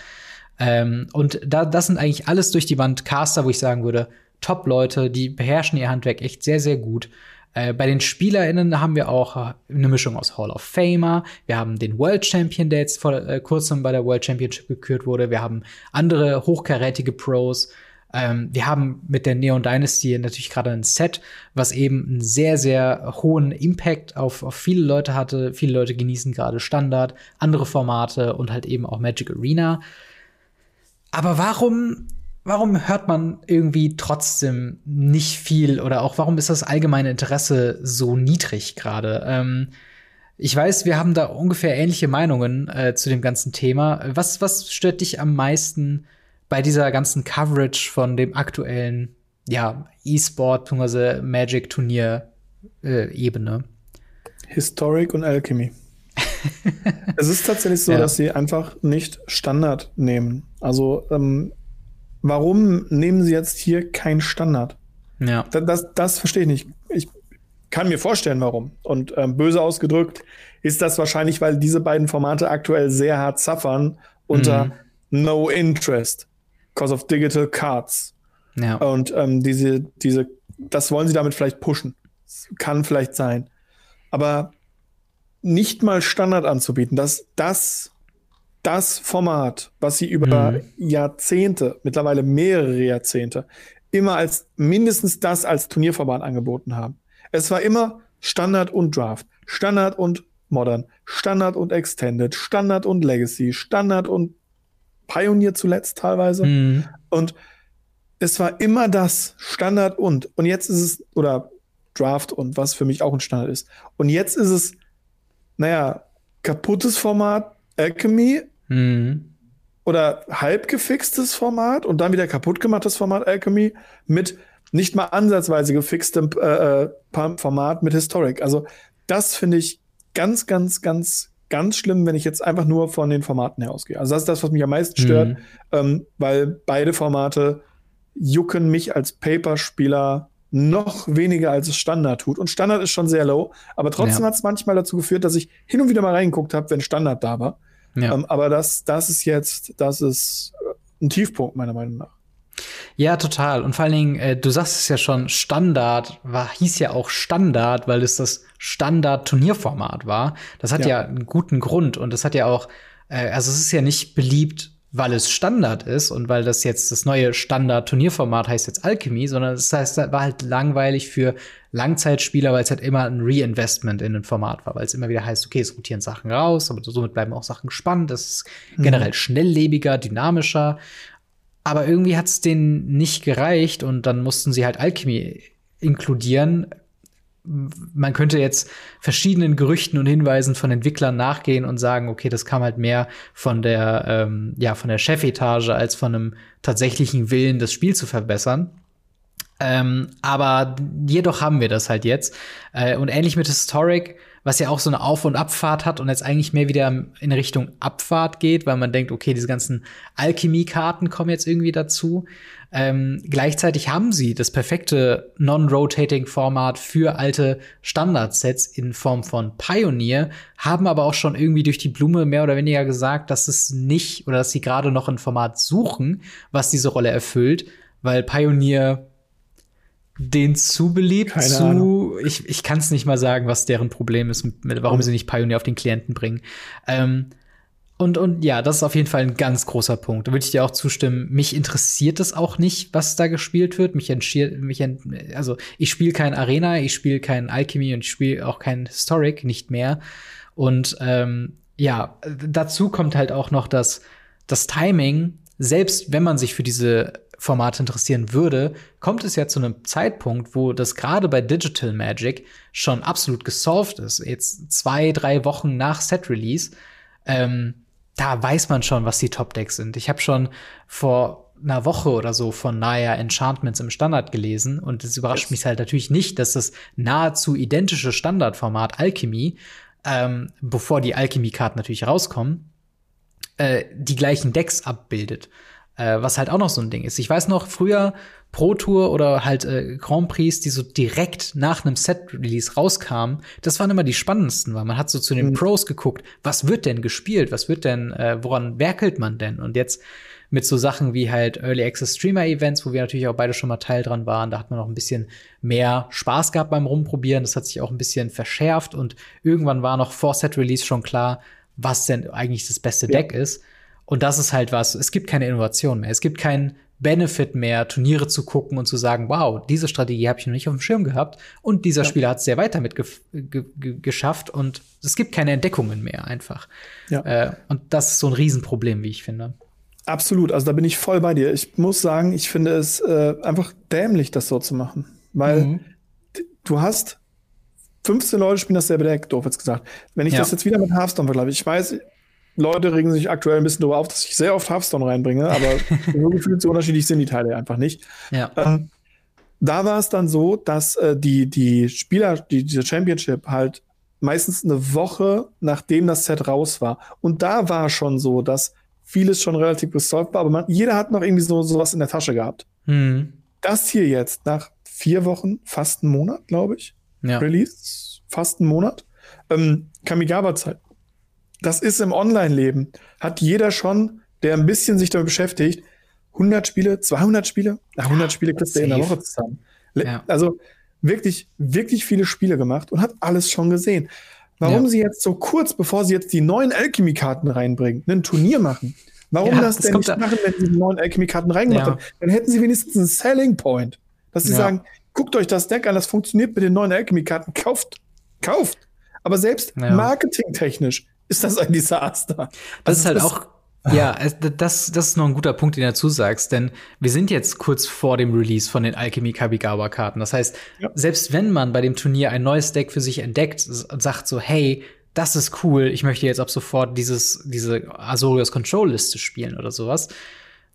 Ähm, und da das sind eigentlich alles durch die Wand Caster, wo ich sagen würde, Top Leute, die beherrschen ihr Handwerk echt sehr sehr gut. Äh, bei den SpielerInnen haben wir auch äh, eine Mischung aus Hall of Famer. Wir haben den World Champion, der jetzt vor äh, kurzem bei der World Championship gekürt wurde. Wir haben andere hochkarätige Pros. Ähm, wir haben mit der Neon Dynasty natürlich gerade ein Set, was eben einen sehr, sehr hohen Impact auf, auf viele Leute hatte. Viele Leute genießen gerade Standard, andere Formate und halt eben auch Magic Arena. Aber warum warum hört man irgendwie trotzdem nicht viel oder auch warum ist das allgemeine Interesse so niedrig gerade? Ähm, ich weiß, wir haben da ungefähr ähnliche Meinungen äh, zu dem ganzen Thema. Was, was stört dich am meisten bei dieser ganzen Coverage von dem aktuellen ja, E-Sport bzw. Magic-Turnier-Ebene. Äh, Historic und Alchemy. [LAUGHS] es ist tatsächlich so, ja. dass sie einfach nicht Standard nehmen. Also, ähm, warum nehmen sie jetzt hier kein Standard? Ja. Das, das, das verstehe ich nicht. Ich kann mir vorstellen, warum. Und ähm, böse ausgedrückt ist das wahrscheinlich, weil diese beiden Formate aktuell sehr hart zaffern unter mhm. No Interest, because of digital cards. Ja. Und ähm, diese, diese, das wollen sie damit vielleicht pushen. Kann vielleicht sein. Aber nicht mal Standard anzubieten, dass das, das Format, was sie über mhm. Jahrzehnte, mittlerweile mehrere Jahrzehnte, immer als mindestens das als Turnierformat angeboten haben. Es war immer Standard und Draft, Standard und Modern, Standard und Extended, Standard und Legacy, Standard und Pioneer zuletzt teilweise. Mhm. Und es war immer das Standard und. Und jetzt ist es, oder Draft und was für mich auch ein Standard ist. Und jetzt ist es, naja, kaputtes Format Alchemy mhm. oder halb gefixtes Format und dann wieder kaputt gemachtes Format Alchemy mit nicht mal ansatzweise gefixtem äh, äh Format mit Historic. Also das finde ich ganz, ganz, ganz, ganz schlimm, wenn ich jetzt einfach nur von den Formaten her ausgehe. Also das ist das, was mich am meisten stört, mhm. ähm, weil beide Formate jucken mich als Paper-Spieler noch weniger als es Standard tut. Und Standard ist schon sehr low, aber trotzdem ja. hat es manchmal dazu geführt, dass ich hin und wieder mal reingeguckt habe, wenn Standard da war. Ja. Ähm, aber das, das ist jetzt, das ist äh, ein Tiefpunkt meiner Meinung nach. Ja, total. Und vor allen Dingen, äh, du sagst es ja schon, Standard war, hieß ja auch Standard, weil es das Standard-Turnierformat war. Das hat ja. ja. einen guten Grund und das hat ja auch, äh, also es ist ja nicht beliebt weil es Standard ist und weil das jetzt das neue Standard-Turnierformat heißt jetzt Alchemy, sondern das heißt, das war halt langweilig für Langzeitspieler, weil es halt immer ein Reinvestment in ein Format war, weil es immer wieder heißt, okay, es rotieren Sachen raus, aber somit bleiben auch Sachen spannend, es ist mhm. generell schnelllebiger, dynamischer. Aber irgendwie hat es denen nicht gereicht und dann mussten sie halt Alchemy inkludieren, man könnte jetzt verschiedenen Gerüchten und Hinweisen von Entwicklern nachgehen und sagen, okay, das kam halt mehr von der, ähm, ja, von der Chefetage als von einem tatsächlichen Willen, das Spiel zu verbessern. Ähm, aber jedoch haben wir das halt jetzt. Äh, und ähnlich mit Historic, was ja auch so eine Auf- und Abfahrt hat und jetzt eigentlich mehr wieder in Richtung Abfahrt geht, weil man denkt, okay, diese ganzen Alchemie-Karten kommen jetzt irgendwie dazu. Ähm, gleichzeitig haben sie das perfekte Non-Rotating-Format für alte Standardsets in Form von Pioneer, haben aber auch schon irgendwie durch die Blume mehr oder weniger gesagt, dass es nicht oder dass sie gerade noch ein Format suchen, was diese Rolle erfüllt, weil Pioneer den zu beliebt, Keine zu, Ahnung. ich, ich kann es nicht mal sagen, was deren Problem ist, mit, warum sie nicht Pioneer auf den Klienten bringen. Ähm, und, und ja, das ist auf jeden Fall ein ganz großer Punkt. Da würde ich dir auch zustimmen. Mich interessiert es auch nicht, was da gespielt wird. Mich entschiert, mich ent, also ich spiele kein Arena, ich spiele kein Alchemy und ich spiele auch kein Historic, nicht mehr. Und ähm, ja, dazu kommt halt auch noch das, das Timing. Selbst wenn man sich für diese Formate interessieren würde, kommt es ja zu einem Zeitpunkt, wo das gerade bei Digital Magic schon absolut gesolved ist. Jetzt zwei, drei Wochen nach Set Release. Ähm, da weiß man schon, was die Top-Decks sind. Ich habe schon vor einer Woche oder so von Naya Enchantments im Standard gelesen und es überrascht yes. mich halt natürlich nicht, dass das nahezu identische Standardformat Alchemy, ähm, bevor die Alchemy-Karten natürlich rauskommen, äh, die gleichen Decks abbildet. Äh, was halt auch noch so ein Ding ist. Ich weiß noch, früher Pro Tour oder halt äh, Grand Prix, die so direkt nach einem Set-Release rauskamen, das waren immer die spannendsten, weil man hat so zu den mhm. Pros geguckt, was wird denn gespielt, was wird denn, äh, woran werkelt man denn? Und jetzt mit so Sachen wie halt Early Access Streamer Events, wo wir natürlich auch beide schon mal Teil dran waren, da hat man auch ein bisschen mehr Spaß gehabt beim Rumprobieren, das hat sich auch ein bisschen verschärft und irgendwann war noch vor Set Release schon klar, was denn eigentlich das beste ja. Deck ist. Und das ist halt was, es gibt keine Innovation mehr. Es gibt keinen Benefit mehr, Turniere zu gucken und zu sagen, wow, diese Strategie habe ich noch nicht auf dem Schirm gehabt und dieser ja. Spieler hat es sehr weiter mit ge ge geschafft und es gibt keine Entdeckungen mehr einfach. Ja. Äh, und das ist so ein Riesenproblem, wie ich finde. Absolut, also da bin ich voll bei dir. Ich muss sagen, ich finde es äh, einfach dämlich, das so zu machen. Weil mhm. du hast 15 Leute spielen dasselbe Deck, doof jetzt gesagt. Wenn ich ja. das jetzt wieder mit Hearthstone vergleiche, ich weiß, Leute regen sich aktuell ein bisschen darüber auf, dass ich sehr oft Hearthstone reinbringe, aber [LAUGHS] so gefühlt so unterschiedlich sind die Teile einfach nicht. Ja. Ähm, da war es dann so, dass äh, die, die Spieler, die, diese Championship halt meistens eine Woche nachdem das Set raus war. Und da war schon so, dass vieles schon relativ gesolved war, aber man, jeder hat noch irgendwie so sowas in der Tasche gehabt. Mhm. Das hier jetzt nach vier Wochen, fast einen Monat, glaube ich, Ja. Release, fast einen Monat, ähm, Kamigawa-Zeit. Das ist im Online-Leben. Hat jeder schon, der ein bisschen sich damit beschäftigt, 100 Spiele, 200 Spiele? Na, 100 Spiele kriegst du in der. Woche zusammen. Ja. Also wirklich, wirklich viele Spiele gemacht und hat alles schon gesehen. Warum Ja. sie jetzt so kurz, bevor sie jetzt die neuen Alchemy-Karten reinbringen, ein Turnier machen? Warum Ja, das das denn nicht da- machen, wenn sie die neuen Alchemy-Karten reingemacht haben? Dann hätten sie wenigstens einen Selling Point. Dass sie sagen, guckt euch das Deck an, das funktioniert mit den neuen Alchemy-Karten, kauft, kauft. Aber selbst marketingtechnisch ist das ein Desaster. Das ist Also halt auch, ja, das, das ist noch ein guter Punkt, den du dazu sagst, denn wir sind jetzt kurz vor dem Release von den Alchemy Kabigawa Karten. Das heißt, Ja. selbst wenn man bei dem Turnier ein neues Deck für sich entdeckt und sagt so, hey, das ist cool, ich möchte jetzt ab sofort dieses, diese Azorius Control Liste spielen oder sowas,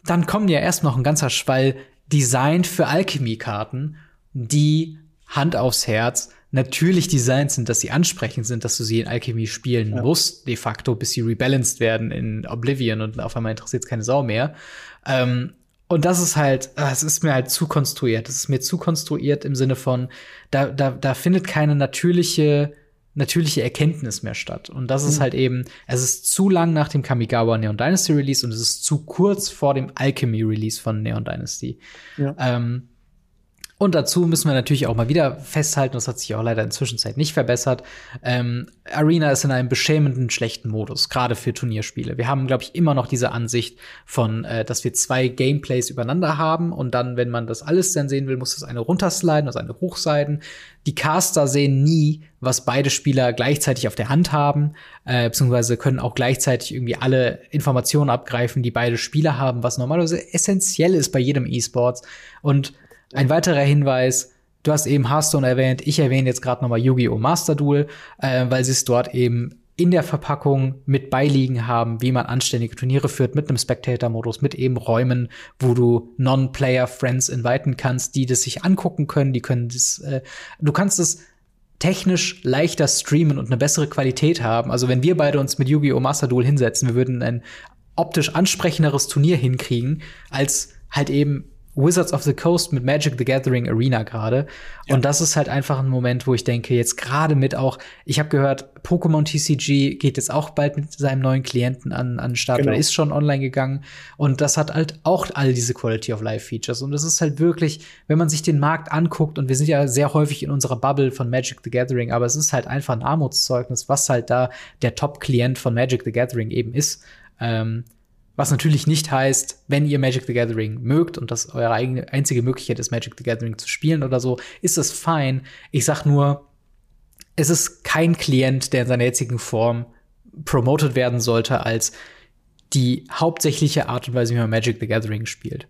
dann kommen ja erst noch ein ganzer Schwall designed für Alchemy-Karten, die Hand aufs Herz natürlich designt sind, dass sie ansprechend sind, dass du sie in Alchemy spielen Ja. musst, de facto, bis sie rebalanced werden in Oblivion und auf einmal interessiert es keine Sau mehr. Ähm, und das ist halt, ah, es ist mir halt zu konstruiert. Es ist mir zu konstruiert im Sinne von, da, da, da findet keine natürliche, natürliche Erkenntnis mehr statt. Und das ist Mhm. halt eben, es ist zu lang nach dem Kamigawa Neon Dynasty Release und es ist zu kurz vor dem Alchemy Release von Neon Dynasty. Ja. Ähm, und dazu müssen wir natürlich auch mal wieder festhalten, das hat sich auch leider in Zwischenzeit nicht verbessert. Ähm, Arena ist in einem beschämenden schlechten Modus, gerade für Turnierspiele. Wir haben, glaube ich, immer noch diese Ansicht von, äh, dass wir zwei Gameplays übereinander haben und dann, wenn man das alles dann sehen will, muss das eine runtersliden, das eine hochsliden. Die Caster sehen nie, was beide Spieler gleichzeitig auf der Hand haben, äh, beziehungsweise können auch gleichzeitig irgendwie alle Informationen abgreifen, die beide Spieler haben, was normalerweise essentiell ist bei jedem E-Sports. Und ein weiterer Hinweis, du hast eben Hearthstone erwähnt, ich erwähne jetzt gerade nochmal Yu-Gi-Oh! Master Duel, äh, weil sie es dort eben in der Verpackung mit beiliegen haben, wie man anständige Turniere führt, mit einem Spectator-Modus, mit eben Räumen, wo du Non-Player-Friends inviten kannst, die das sich angucken können, die können das, äh, du kannst es technisch leichter streamen und eine bessere Qualität haben. Also wenn wir beide uns mit Yu-Gi-Oh! Master Duel hinsetzen, wir würden ein optisch ansprechenderes Turnier hinkriegen, als halt eben Wizards of the Coast mit Magic the Gathering Arena gerade. Und das ist halt einfach ein Moment, wo ich denke, jetzt gerade mit auch, ich habe gehört, Pokémon TCG geht jetzt auch bald mit seinem neuen Klienten an, an den Start Genau. oder ist schon online gegangen. Und das hat halt auch all diese Quality of Life Features. Und das ist halt wirklich, wenn man sich den Markt anguckt, und wir sind ja sehr häufig in unserer Bubble von Magic the Gathering, aber es ist halt einfach ein Armutszeugnis, was halt da der Top-Klient von Magic the Gathering eben ist. Ähm, was natürlich nicht heißt, wenn ihr Magic the Gathering mögt und das eure eigene, einzige Möglichkeit ist, Magic the Gathering zu spielen oder so, ist das fein. Ich sag nur, es ist kein Klient, der in seiner jetzigen Form promoted werden sollte als die hauptsächliche Art und Weise, wie man Magic the Gathering spielt.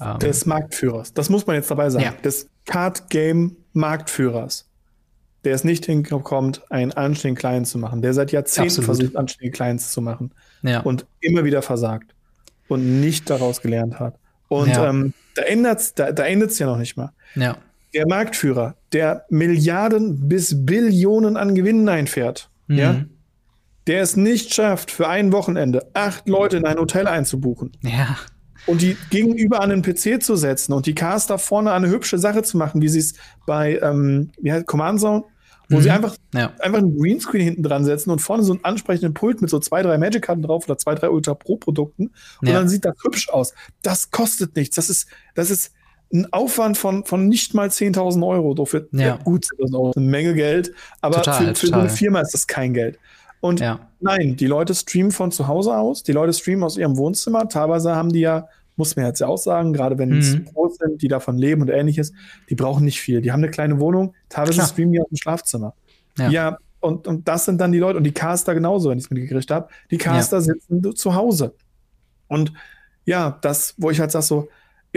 Ähm, des Marktführers. Das muss man jetzt dabei sagen. Ja. Des Card-Game-Marktführers. Der es nicht hinkommt, einen anständigen Client zu machen. Der seit Jahrzehnten Absolut. versucht, anständige Clients zu machen. Ja. Und immer wieder versagt. Und nicht daraus gelernt hat. Und Ja. ähm, da ändert da, da endet's ja noch nicht mal. ja. Der Marktführer, der Milliarden bis Billionen an Gewinnen einfährt, Mhm. ja, der es nicht schafft, für ein Wochenende acht Leute in ein Hotel einzubuchen Ja. und die gegenüber an den PC zu setzen und die Caster vorne eine hübsche Sache zu machen, wie sie es bei ähm, wie heißt Command Zone, wo Mhm. sie einfach Ja. einfach einen Greenscreen hinten dran setzen und vorne so einen ansprechenden Pult mit so zwei, drei Magic-Karten drauf oder zwei, drei Ultra Pro-Produkten und Ja. dann sieht das hübsch aus. Das kostet nichts. Das ist, das ist ein Aufwand von, von nicht mal 10.000 Euro. Dafür, Ja. gut, 10.000 Euro ist eine Menge Geld, aber Total, für, für so total. eine Firma ist das kein Geld. Und. Nein, die Leute streamen von zu Hause aus, die Leute streamen aus ihrem Wohnzimmer. Teilweise haben die ja, muss man jetzt ja auch sagen, gerade wenn es Mhm. Pros sind, die davon leben und ähnliches, die brauchen nicht viel. Die haben eine kleine Wohnung, teilweise Klar. streamen die aus dem Schlafzimmer. Ja. Ja, und, und das sind dann die Leute, und die Caster genauso, wenn ich es mitgekriegt habe. Die Caster sitzen zu Hause. Und ja, das, wo ich halt sage, so,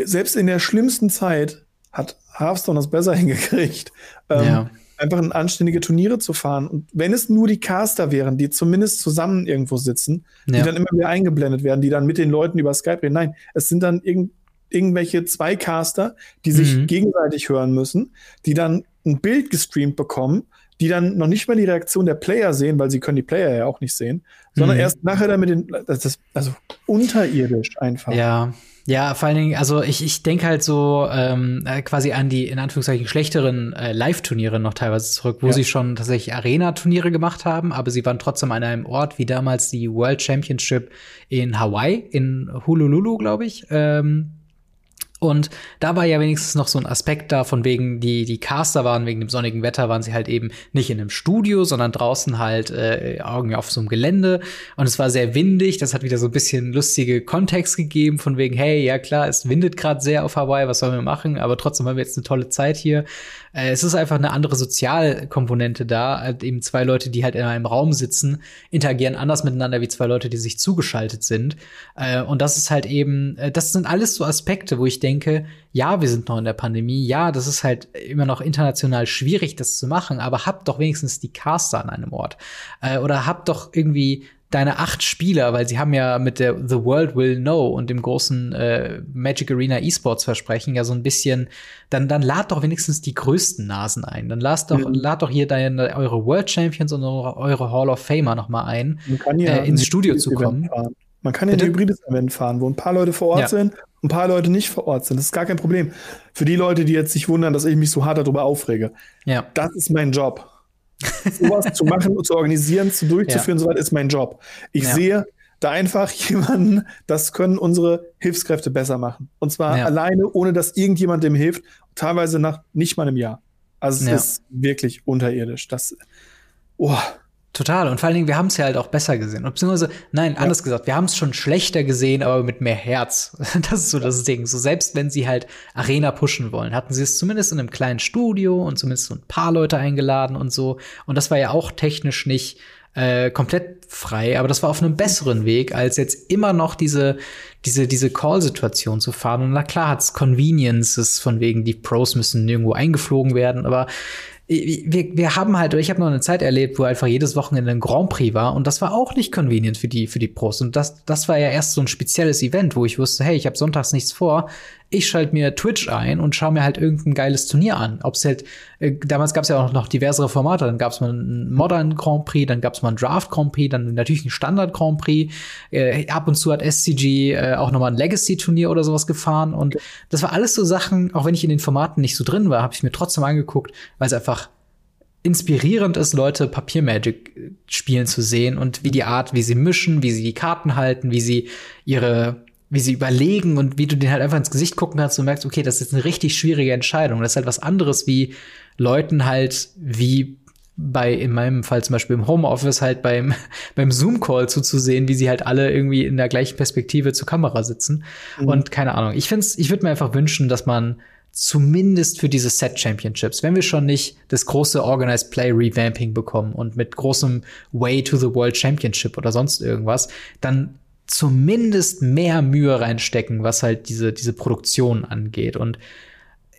selbst in der schlimmsten Zeit hat Hearthstone das besser [LAUGHS] hingekriegt. Ähm, Ja. Einfach in anständige Turniere zu fahren. Und wenn es nur die Caster wären, die zumindest zusammen irgendwo sitzen, die Ja. dann immer wieder eingeblendet werden, die dann mit den Leuten über Skype reden. Nein, es sind dann irgend, irgendwelche zwei Caster, die sich mhm. gegenseitig hören müssen, die dann ein Bild gestreamt bekommen, die dann noch nicht mal die Reaktion der Player sehen, weil sie können die Player ja auch nicht sehen, sondern mhm. erst nachher dann mit den, das ist also unterirdisch einfach. Ja, ja, vor allen Dingen, also ich, ich denke halt so ähm, äh, quasi an die in Anführungszeichen schlechteren äh, Live-Turniere noch teilweise zurück, wo ja. sie schon tatsächlich Arena-Turniere gemacht haben, aber sie waren trotzdem an einem Ort wie damals die World Championship in Hawaii, in Honolulu, glaube ich. Ähm, und da war ja wenigstens noch so ein Aspekt da, von wegen, die, die Caster waren wegen dem sonnigen Wetter, waren sie halt eben nicht in einem Studio, sondern draußen halt äh, irgendwie auf so einem Gelände. Und es war sehr windig. Das hat wieder so ein bisschen lustige Kontext gegeben, von wegen, hey, ja klar, es windet gerade sehr auf Hawaii, was sollen wir machen? Aber trotzdem haben wir jetzt eine tolle Zeit hier. Äh, es ist einfach eine andere Sozialkomponente da. Halt eben zwei Leute, die halt in einem Raum sitzen, interagieren anders miteinander wie zwei Leute, die sich zugeschaltet sind. Äh, und das ist halt eben, äh, das sind alles so Aspekte, wo ich denke, ja, wir sind noch in der Pandemie, ja, das ist halt immer noch international schwierig, das zu machen, aber habt doch wenigstens die Caster an einem Ort. Äh, oder habt doch irgendwie deine acht Spieler, weil sie haben ja mit der The World Will Know und dem großen äh, Magic Arena Esports Versprechen ja so ein bisschen, dann, dann lad doch wenigstens die größten Nasen ein. Dann lad doch, mhm. lad doch hier deine, eure World Champions und eure, eure Hall of Famer noch mal ein, ja äh, ins Studio zu kommen. Man kann ja ein hybrides Event fahren, wo ein paar Leute vor Ort ja. sind, ein paar Leute nicht vor Ort sind. Das ist gar kein Problem. Für die Leute, die jetzt sich wundern, dass ich mich so hart darüber aufrege. Ja. Das ist mein Job sowas zu machen, zu organisieren, zu durchzuführen, ja. soweit ist mein Job. Ich ja. sehe da einfach [LAUGHS] jemanden, das können unsere Hilfskräfte besser machen. Und zwar ja. alleine, ohne dass irgendjemand dem hilft, teilweise nach nicht mal einem Jahr. Also es ist wirklich unterirdisch. Das, oh, Total. Und vor allen Dingen, wir haben es ja halt auch besser gesehen. Beziehungsweise, nein, ja. anders gesagt, wir haben es schon schlechter gesehen, aber mit mehr Herz. [LAUGHS] Das ist so das Ding. So selbst wenn sie halt Arena pushen wollen, hatten sie es zumindest in einem kleinen Studio und zumindest so ein paar Leute eingeladen und so. Und das war ja auch technisch nicht äh, komplett frei, aber das war auf einem besseren Weg, als jetzt immer noch diese, diese, diese Call-Situation zu fahren. Und na klar hat's Conveniences von wegen, die Pros müssen irgendwo eingeflogen werden, aber wir, wir haben halt, ich habe noch eine Zeit erlebt, wo einfach jedes Wochenende ein Grand Prix war und das war auch nicht convenient für die für die Pros. Und das das war ja erst so ein spezielles Event, wo ich wusste, hey, ich habe sonntags nichts vor, ich schalte mir Twitch ein und schaue mir halt irgendein geiles Turnier an. Ob es halt, äh, damals gab es ja auch noch diversere Formate. Dann gab es mal einen Modern Grand Prix, dann gab es mal einen Draft Grand Prix, dann natürlich einen Standard Grand Prix. Äh, ab und zu hat SCG äh, auch noch mal ein Legacy-Turnier oder sowas gefahren. Und das war alles so Sachen, auch wenn ich in den Formaten nicht so drin war, habe ich mir trotzdem angeguckt, weil es einfach inspirierend ist, Leute Papiermagic äh, spielen zu sehen und wie die Art, wie sie mischen, wie sie die Karten halten, wie sie ihre wie sie überlegen und wie du denen halt einfach ins Gesicht gucken kannst und merkst, okay, das ist eine richtig schwierige Entscheidung. Das ist halt was anderes wie Leuten halt wie bei, in meinem Fall zum Beispiel im Homeoffice halt beim, [LAUGHS] beim Zoom-Call zuzusehen, wie sie halt alle irgendwie in der gleichen Perspektive zur Kamera sitzen. Mhm. Und keine Ahnung. Ich find's, ich würde mir einfach wünschen, dass man zumindest für diese Set Championships, wenn wir schon nicht das große Organized Play Revamping bekommen und mit großem Way to the World Championship oder sonst irgendwas, dann zumindest mehr Mühe reinstecken, was halt diese, diese Produktion angeht. Und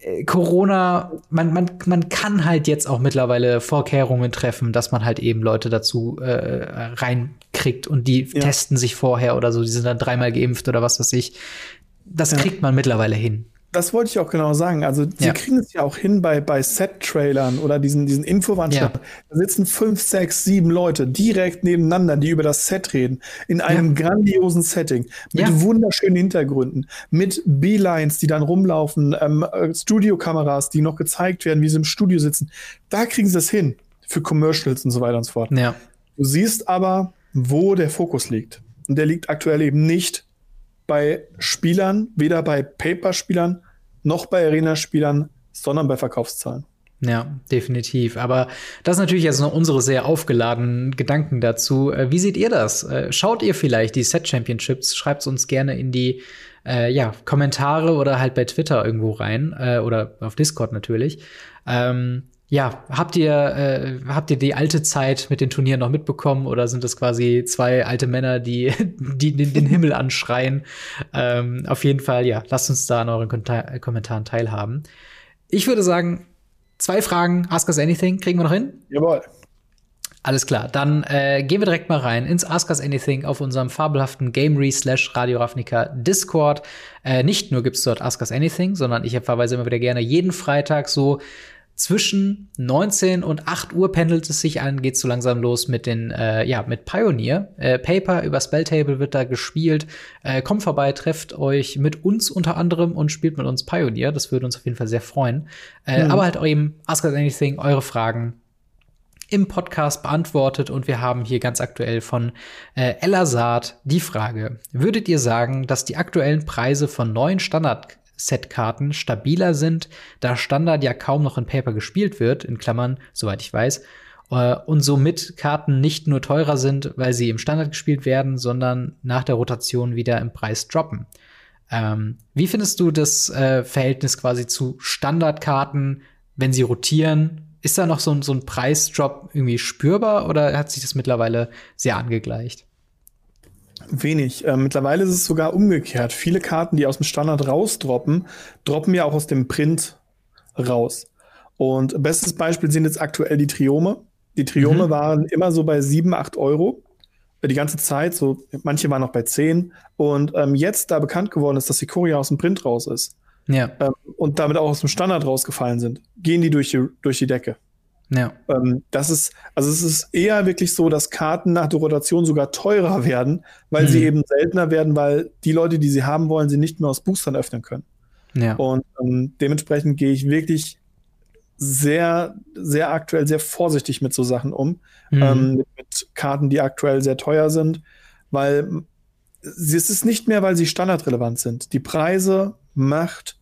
äh, Corona, man, man, man kann halt jetzt auch mittlerweile Vorkehrungen treffen, dass man halt eben Leute dazu äh, reinkriegt und die ja. testen sich vorher oder so, die sind dann dreimal geimpft oder was weiß ich. Das ja. kriegt man mittlerweile hin das wollte ich auch genau sagen. Also, sie ja. kriegen es ja auch hin bei, bei Set-Trailern oder diesen, diesen Infowandschriften. Ja. Da sitzen fünf, sechs, sieben Leute direkt nebeneinander, die über das Set reden. In einem ja. grandiosen Setting. Mit wunderschönen Hintergründen. Mit B-Lines, die dann rumlaufen. Ähm, äh, Studiokameras, die noch gezeigt werden, wie sie im Studio sitzen. Da kriegen sie das hin. Für Commercials und so weiter und so fort. Ja. Du siehst aber, wo der Fokus liegt. Und der liegt aktuell eben nicht bei Spielern, weder bei Paper-Spielern noch bei Arena-Spielern, sondern bei Verkaufszahlen. Ja, definitiv. Aber das ist natürlich jetzt noch unsere sehr aufgeladenen Gedanken dazu. Äh, wie seht ihr das? Äh, schaut ihr vielleicht die Set Championships? Schreibt es uns gerne in die äh, ja, Kommentare oder halt bei Twitter irgendwo rein äh, oder auf Discord natürlich. Ähm, ja, habt ihr, äh, habt ihr die alte Zeit mit den Turnieren noch mitbekommen oder sind das quasi zwei alte Männer, die, [LAUGHS] die den, den Himmel anschreien? Ähm, auf jeden Fall, ja, lasst uns da an euren Konta Kommentaren teilhaben. Ich würde sagen, zwei Fragen, Ask Us Anything, kriegen wir noch hin? Jawohl. Alles klar, dann äh, gehen wir direkt mal rein ins Ask Us Anything auf unserem fabelhaften Gamery slash Radio Ravnica Discord. Äh, nicht nur gibt's dort Ask Us Anything, sondern ich verweise immer wieder gerne jeden Freitag so zwischen 19 und 8 Uhr pendelt es sich an, geht so langsam los mit den, äh, ja, mit Pioneer. Äh, Paper über Spelltable wird da gespielt. Äh, kommt vorbei, trefft euch mit uns unter anderem und spielt mit uns Pioneer. Das würde uns auf jeden Fall sehr freuen. Äh, mhm. Aber halt eben Ask Us Anything, eure Fragen im Podcast beantwortet und wir haben hier ganz aktuell von äh, Ella Saad die Frage: Würdet ihr sagen, dass die aktuellen Preise von neuen Standard-Set-Karten stabiler sind, da Standard ja kaum noch in Paper gespielt wird, in Klammern, soweit ich weiß, äh, und somit Karten nicht nur teurer sind, weil sie im Standard gespielt werden, sondern nach der Rotation wieder im Preis droppen? Ähm, wie findest du das äh, Verhältnis quasi zu Standardkarten, wenn sie rotieren ist da noch so so ein Preisdrop irgendwie spürbar oder hat sich das mittlerweile sehr angegleicht? Wenig. Äh, mittlerweile ist es sogar umgekehrt. Viele Karten, die aus dem Standard rausdroppen, droppen ja auch aus dem Print raus. Und bestes Beispiel sind jetzt aktuell die Triome. Die Triome mhm. waren immer so bei 7, 8 Euro. Äh, die ganze Zeit, so manche waren noch bei 10. Und ähm, jetzt, da bekannt geworden ist, dass die Korea aus dem Print raus ist, ja. Ähm, und damit auch aus dem Standard rausgefallen sind, gehen die durch die, durch die Decke. Ja. Ähm, das ist, also es ist eher wirklich so, dass Karten nach der Rotation sogar teurer werden, weil mhm. sie eben seltener werden, weil die Leute, die sie haben wollen, sie nicht mehr aus Boostern öffnen können. Ja. Und ähm, dementsprechend gehe ich wirklich sehr, sehr aktuell, sehr vorsichtig mit so Sachen um. Mhm. Ähm, mit, Karten, die aktuell sehr teuer sind, weil es ist nicht mehr, weil sie standardrelevant sind. Die Preise macht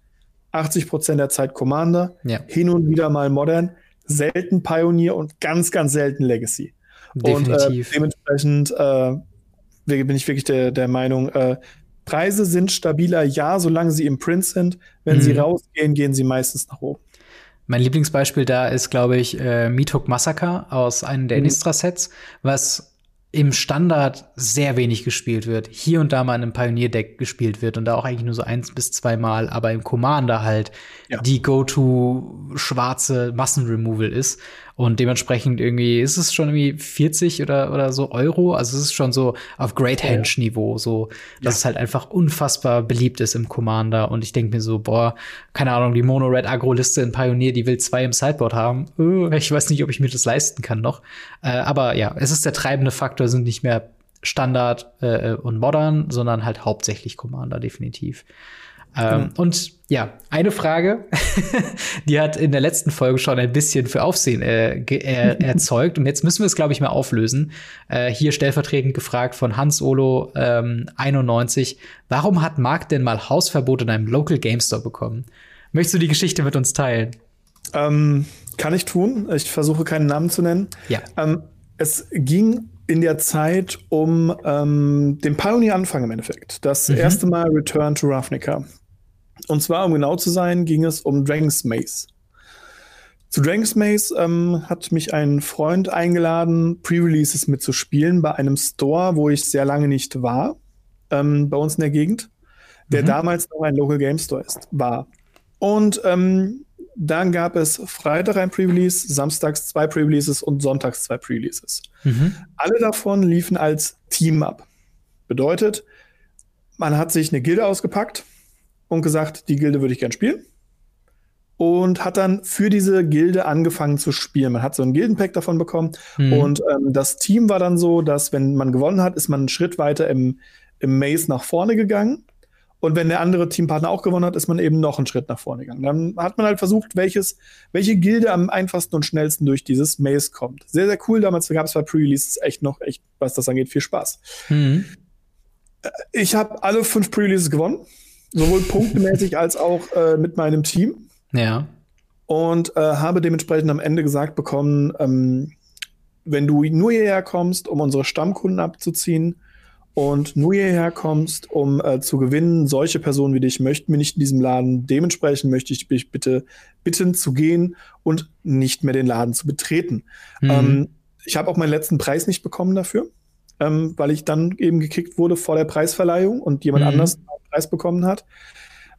80 Prozent der Zeit Commander, ja. hin und wieder mal Modern, selten Pioneer und ganz, ganz selten Legacy. Definitiv. Und äh, dementsprechend äh, bin ich wirklich der, der Meinung, äh, Preise sind stabiler, ja, solange sie im Print sind. Wenn mhm. sie rausgehen, gehen sie meistens nach oben. Mein Lieblingsbeispiel da ist, glaube ich, äh, Mitok Massacre aus einem der mhm. Innistra-Sets, was im Standard sehr wenig gespielt wird. Hier und da mal in einem Pioneer-Deck gespielt wird und da auch eigentlich nur so eins bis zwei Mal, aber im Commander halt ja. die go-to schwarze Massenremoval ist. Und dementsprechend irgendwie ist es schon irgendwie 40 oder, oder so Euro. Also es ist schon so auf Great Henge Niveau, so, dass ja. es halt einfach unfassbar beliebt ist im Commander. Und ich denke mir so, boah, keine Ahnung, die Mono-Red Agro-Liste in Pioneer, die will zwei im Sideboard haben. Uh, ich weiß nicht, ob ich mir das leisten kann noch. Äh, aber ja, es ist der treibende Faktor, sind nicht mehr Standard äh, und Modern, sondern halt hauptsächlich Commander, definitiv. Ähm, genau. Und ja, eine Frage, [LAUGHS] die hat in der letzten Folge schon ein bisschen für Aufsehen äh, er [LAUGHS] erzeugt. Und jetzt müssen wir es, glaube ich, mal auflösen. Äh, hier stellvertretend gefragt von Hans Olo ähm, 91. Warum hat Marc denn mal Hausverbot in einem Local Game Store bekommen? Möchtest du die Geschichte mit uns teilen? Ähm, kann ich tun. Ich versuche keinen Namen zu nennen. Ja. Ähm, es ging in der Zeit um ähm, den Pioneer-Anfang im Endeffekt. Das mhm. erste Mal Return to Ravnica. Und zwar, um genau zu sein, ging es um Dragon's Maze. Zu Dragon's Maze ähm, hat mich ein Freund eingeladen, Pre-Releases mitzuspielen bei einem Store, wo ich sehr lange nicht war, ähm, bei uns in der Gegend, der mhm. damals noch ein Local Game Store ist, war. Und ähm, dann gab es Freitag ein Pre-Release, samstags zwei Pre-Releases und sonntags zwei Pre-Releases. Mhm. Alle davon liefen als Team ab. Bedeutet, man hat sich eine Gilde ausgepackt, und gesagt, die Gilde würde ich gern spielen. Und hat dann für diese Gilde angefangen zu spielen. Man hat so ein Gildenpack davon bekommen. Mhm. Und ähm, das Team war dann so, dass wenn man gewonnen hat, ist man einen Schritt weiter im, im Maze nach vorne gegangen. Und wenn der andere Teampartner auch gewonnen hat, ist man eben noch einen Schritt nach vorne gegangen. Dann hat man halt versucht, welches, welche Gilde am einfachsten und schnellsten durch dieses Maze kommt. Sehr, sehr cool. Damals gab es bei Pre-Releases echt noch, echt, was das angeht, viel Spaß. Mhm. Ich habe alle fünf Pre-Releases gewonnen sowohl punktemäßig [LAUGHS] als auch äh, mit meinem Team. Ja. Und äh, habe dementsprechend am Ende gesagt bekommen, ähm, wenn du nur hierher kommst, um unsere Stammkunden abzuziehen und nur hierher kommst, um äh, zu gewinnen, solche Personen wie dich möchten wir nicht in diesem Laden. Dementsprechend möchte ich dich bitte bitten zu gehen und nicht mehr den Laden zu betreten. Mhm. Ähm, ich habe auch meinen letzten Preis nicht bekommen dafür, ähm, weil ich dann eben gekickt wurde vor der Preisverleihung und jemand mhm. anders Preis bekommen hat.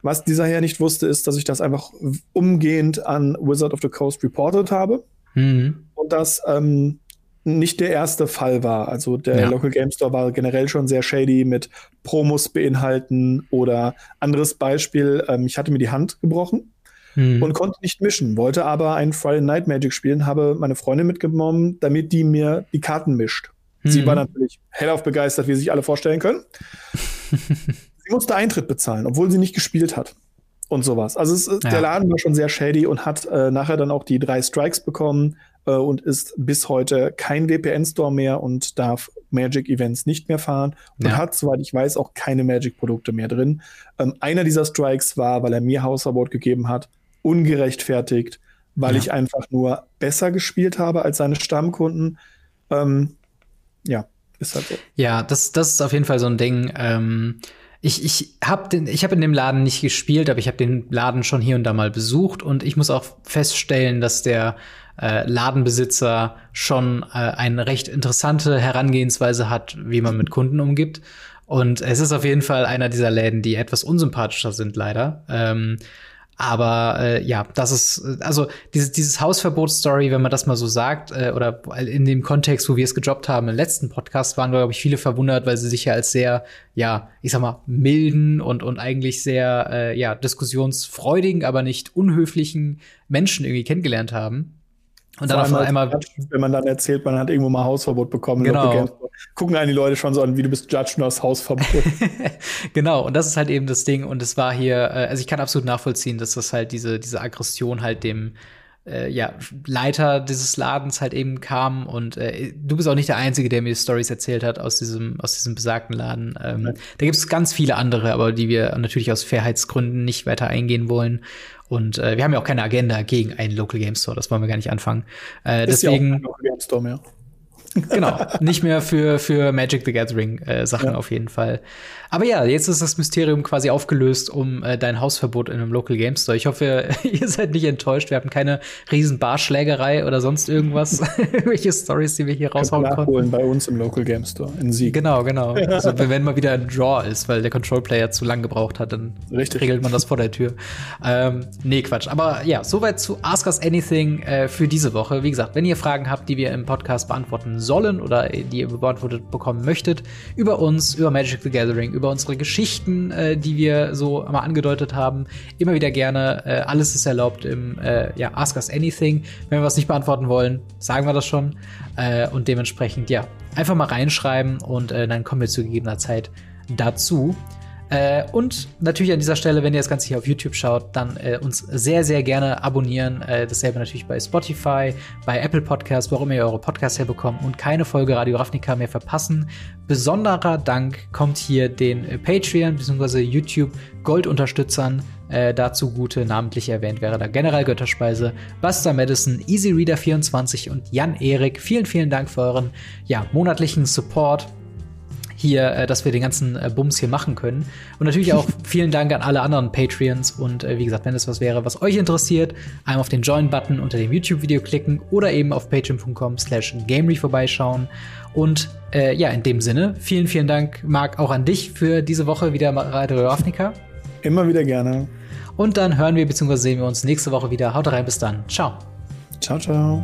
Was dieser Herr nicht wusste, ist, dass ich das einfach umgehend an Wizard of the Coast reported habe. Mhm. Und dass ähm, nicht der erste Fall war. Also der ja. Local Game Store war generell schon sehr shady mit Promos beinhalten oder anderes Beispiel, ähm, ich hatte mir die Hand gebrochen hm. und konnte nicht mischen, wollte aber ein Friday Night Magic spielen, habe meine Freundin mitgenommen, damit die mir die Karten mischt. Hm. Sie war natürlich hellauf begeistert, wie sich alle vorstellen können. [LAUGHS] sie musste Eintritt bezahlen, obwohl sie nicht gespielt hat und sowas. Also es, ja. der Laden war schon sehr shady und hat äh, nachher dann auch die drei Strikes bekommen äh, und ist bis heute kein VPN-Store mehr und darf Magic-Events nicht mehr fahren und ja. hat, soweit ich weiß, auch keine Magic-Produkte mehr drin. Ähm, einer dieser Strikes war, weil er mir Hausverbot gegeben hat, ungerechtfertigt, weil ja. ich einfach nur besser gespielt habe als seine Stammkunden. Ähm, ja, ist halt so. Ja, das, das ist auf jeden Fall so ein Ding. Ähm ich, ich habe hab in dem Laden nicht gespielt, aber ich habe den Laden schon hier und da mal besucht und ich muss auch feststellen, dass der äh, Ladenbesitzer schon äh, eine recht interessante Herangehensweise hat, wie man mit Kunden umgibt. Und es ist auf jeden Fall einer dieser Läden, die etwas unsympathischer sind, leider. Ähm, aber äh, ja, das ist, also dieses, dieses Hausverbot-Story, wenn man das mal so sagt, äh, oder in dem Kontext, wo wir es gedroppt haben im letzten Podcast, waren, glaube ich, viele verwundert, weil sie sich ja als sehr, ja, ich sag mal, milden und, und eigentlich sehr, äh, ja, diskussionsfreudigen, aber nicht unhöflichen Menschen irgendwie kennengelernt haben. Und dann auf einmal, wenn man dann erzählt, man hat irgendwo mal Hausverbot bekommen, genau. gucken einen die Leute schon so an, wie du bist Judge nur das Hausverbot. [LAUGHS] genau, und das ist halt eben das Ding. Und es war hier, äh, also ich kann absolut nachvollziehen, dass das halt diese, diese Aggression halt dem äh, ja, Leiter dieses Ladens halt eben kam. Und äh, du bist auch nicht der Einzige, der mir Stories erzählt hat aus diesem, aus diesem besagten Laden. Ähm, Da gibt es ganz viele andere, aber die wir natürlich aus Fairheitsgründen nicht weiter eingehen wollen. Und äh, wir haben ja auch keine Agenda gegen einen Local Game Store, das wollen wir gar nicht anfangen. Äh, deswegen. Ja Local Game Store mehr. Genau, nicht mehr für, für Magic the Gathering äh, Sachen ja. auf jeden Fall. Aber ja, jetzt ist das Mysterium quasi aufgelöst um äh, dein Hausverbot in einem Local Game Store. Ich hoffe, [LAUGHS] ihr seid nicht enttäuscht. Wir hatten keine riesen Barschlägerei oder sonst irgendwas. [LAUGHS] Welche Stories, die wir hier raushauen nachholen konnten. bei uns im Local Game Store in Sieg. Genau, genau. [LAUGHS] Also wenn mal wieder ein Draw ist, weil der Control Player zu lang gebraucht hat, dann Richtig. regelt man das vor der Tür. Ähm, nee, Quatsch. Aber ja, soweit zu Ask Us Anything äh, für diese Woche. Wie gesagt, wenn ihr Fragen habt, die wir im Podcast beantworten sollen oder die ihr beantwortet bekommen möchtet, über uns, über Magic the Gathering, über unsere Geschichten, äh, die wir so mal angedeutet haben. Immer wieder gerne. Äh, alles ist erlaubt im äh, ja, Ask Us Anything. Wenn wir was nicht beantworten wollen, sagen wir das schon. Äh, und dementsprechend, ja, einfach mal reinschreiben und äh, dann kommen wir zu gegebener Zeit dazu. Äh, und natürlich an dieser Stelle, wenn ihr das Ganze hier auf YouTube schaut, dann äh, uns sehr, sehr gerne abonnieren. Äh, dasselbe natürlich bei Spotify, bei Apple Podcasts, warum ihr eure Podcasts herbekommt und keine Folge Radio Ravnica mehr verpassen. Besonderer Dank kommt hier den Patreon bzw. YouTube Goldunterstützern äh, dazu gute. Namentlich erwähnt wäre da General Götterspeise, Buster Madison, Easy Reader 24 und Jan Erik. Vielen, vielen Dank für euren ja, monatlichen Support hier, äh, dass wir den ganzen äh, Bums hier machen können. Und natürlich auch [LAUGHS] vielen Dank an alle anderen Patreons. Und äh, wie gesagt, wenn es was wäre, was euch interessiert, einmal auf den Join-Button unter dem YouTube-Video klicken oder eben auf patreon.com slash gamery vorbeischauen. Und äh, ja, in dem Sinne, vielen, vielen Dank, Marc, auch an dich für diese Woche wieder Radio Ravnica. Immer wieder gerne. Und dann hören wir bzw. sehen wir uns nächste Woche wieder. Haut rein, bis dann. Ciao. Ciao, ciao.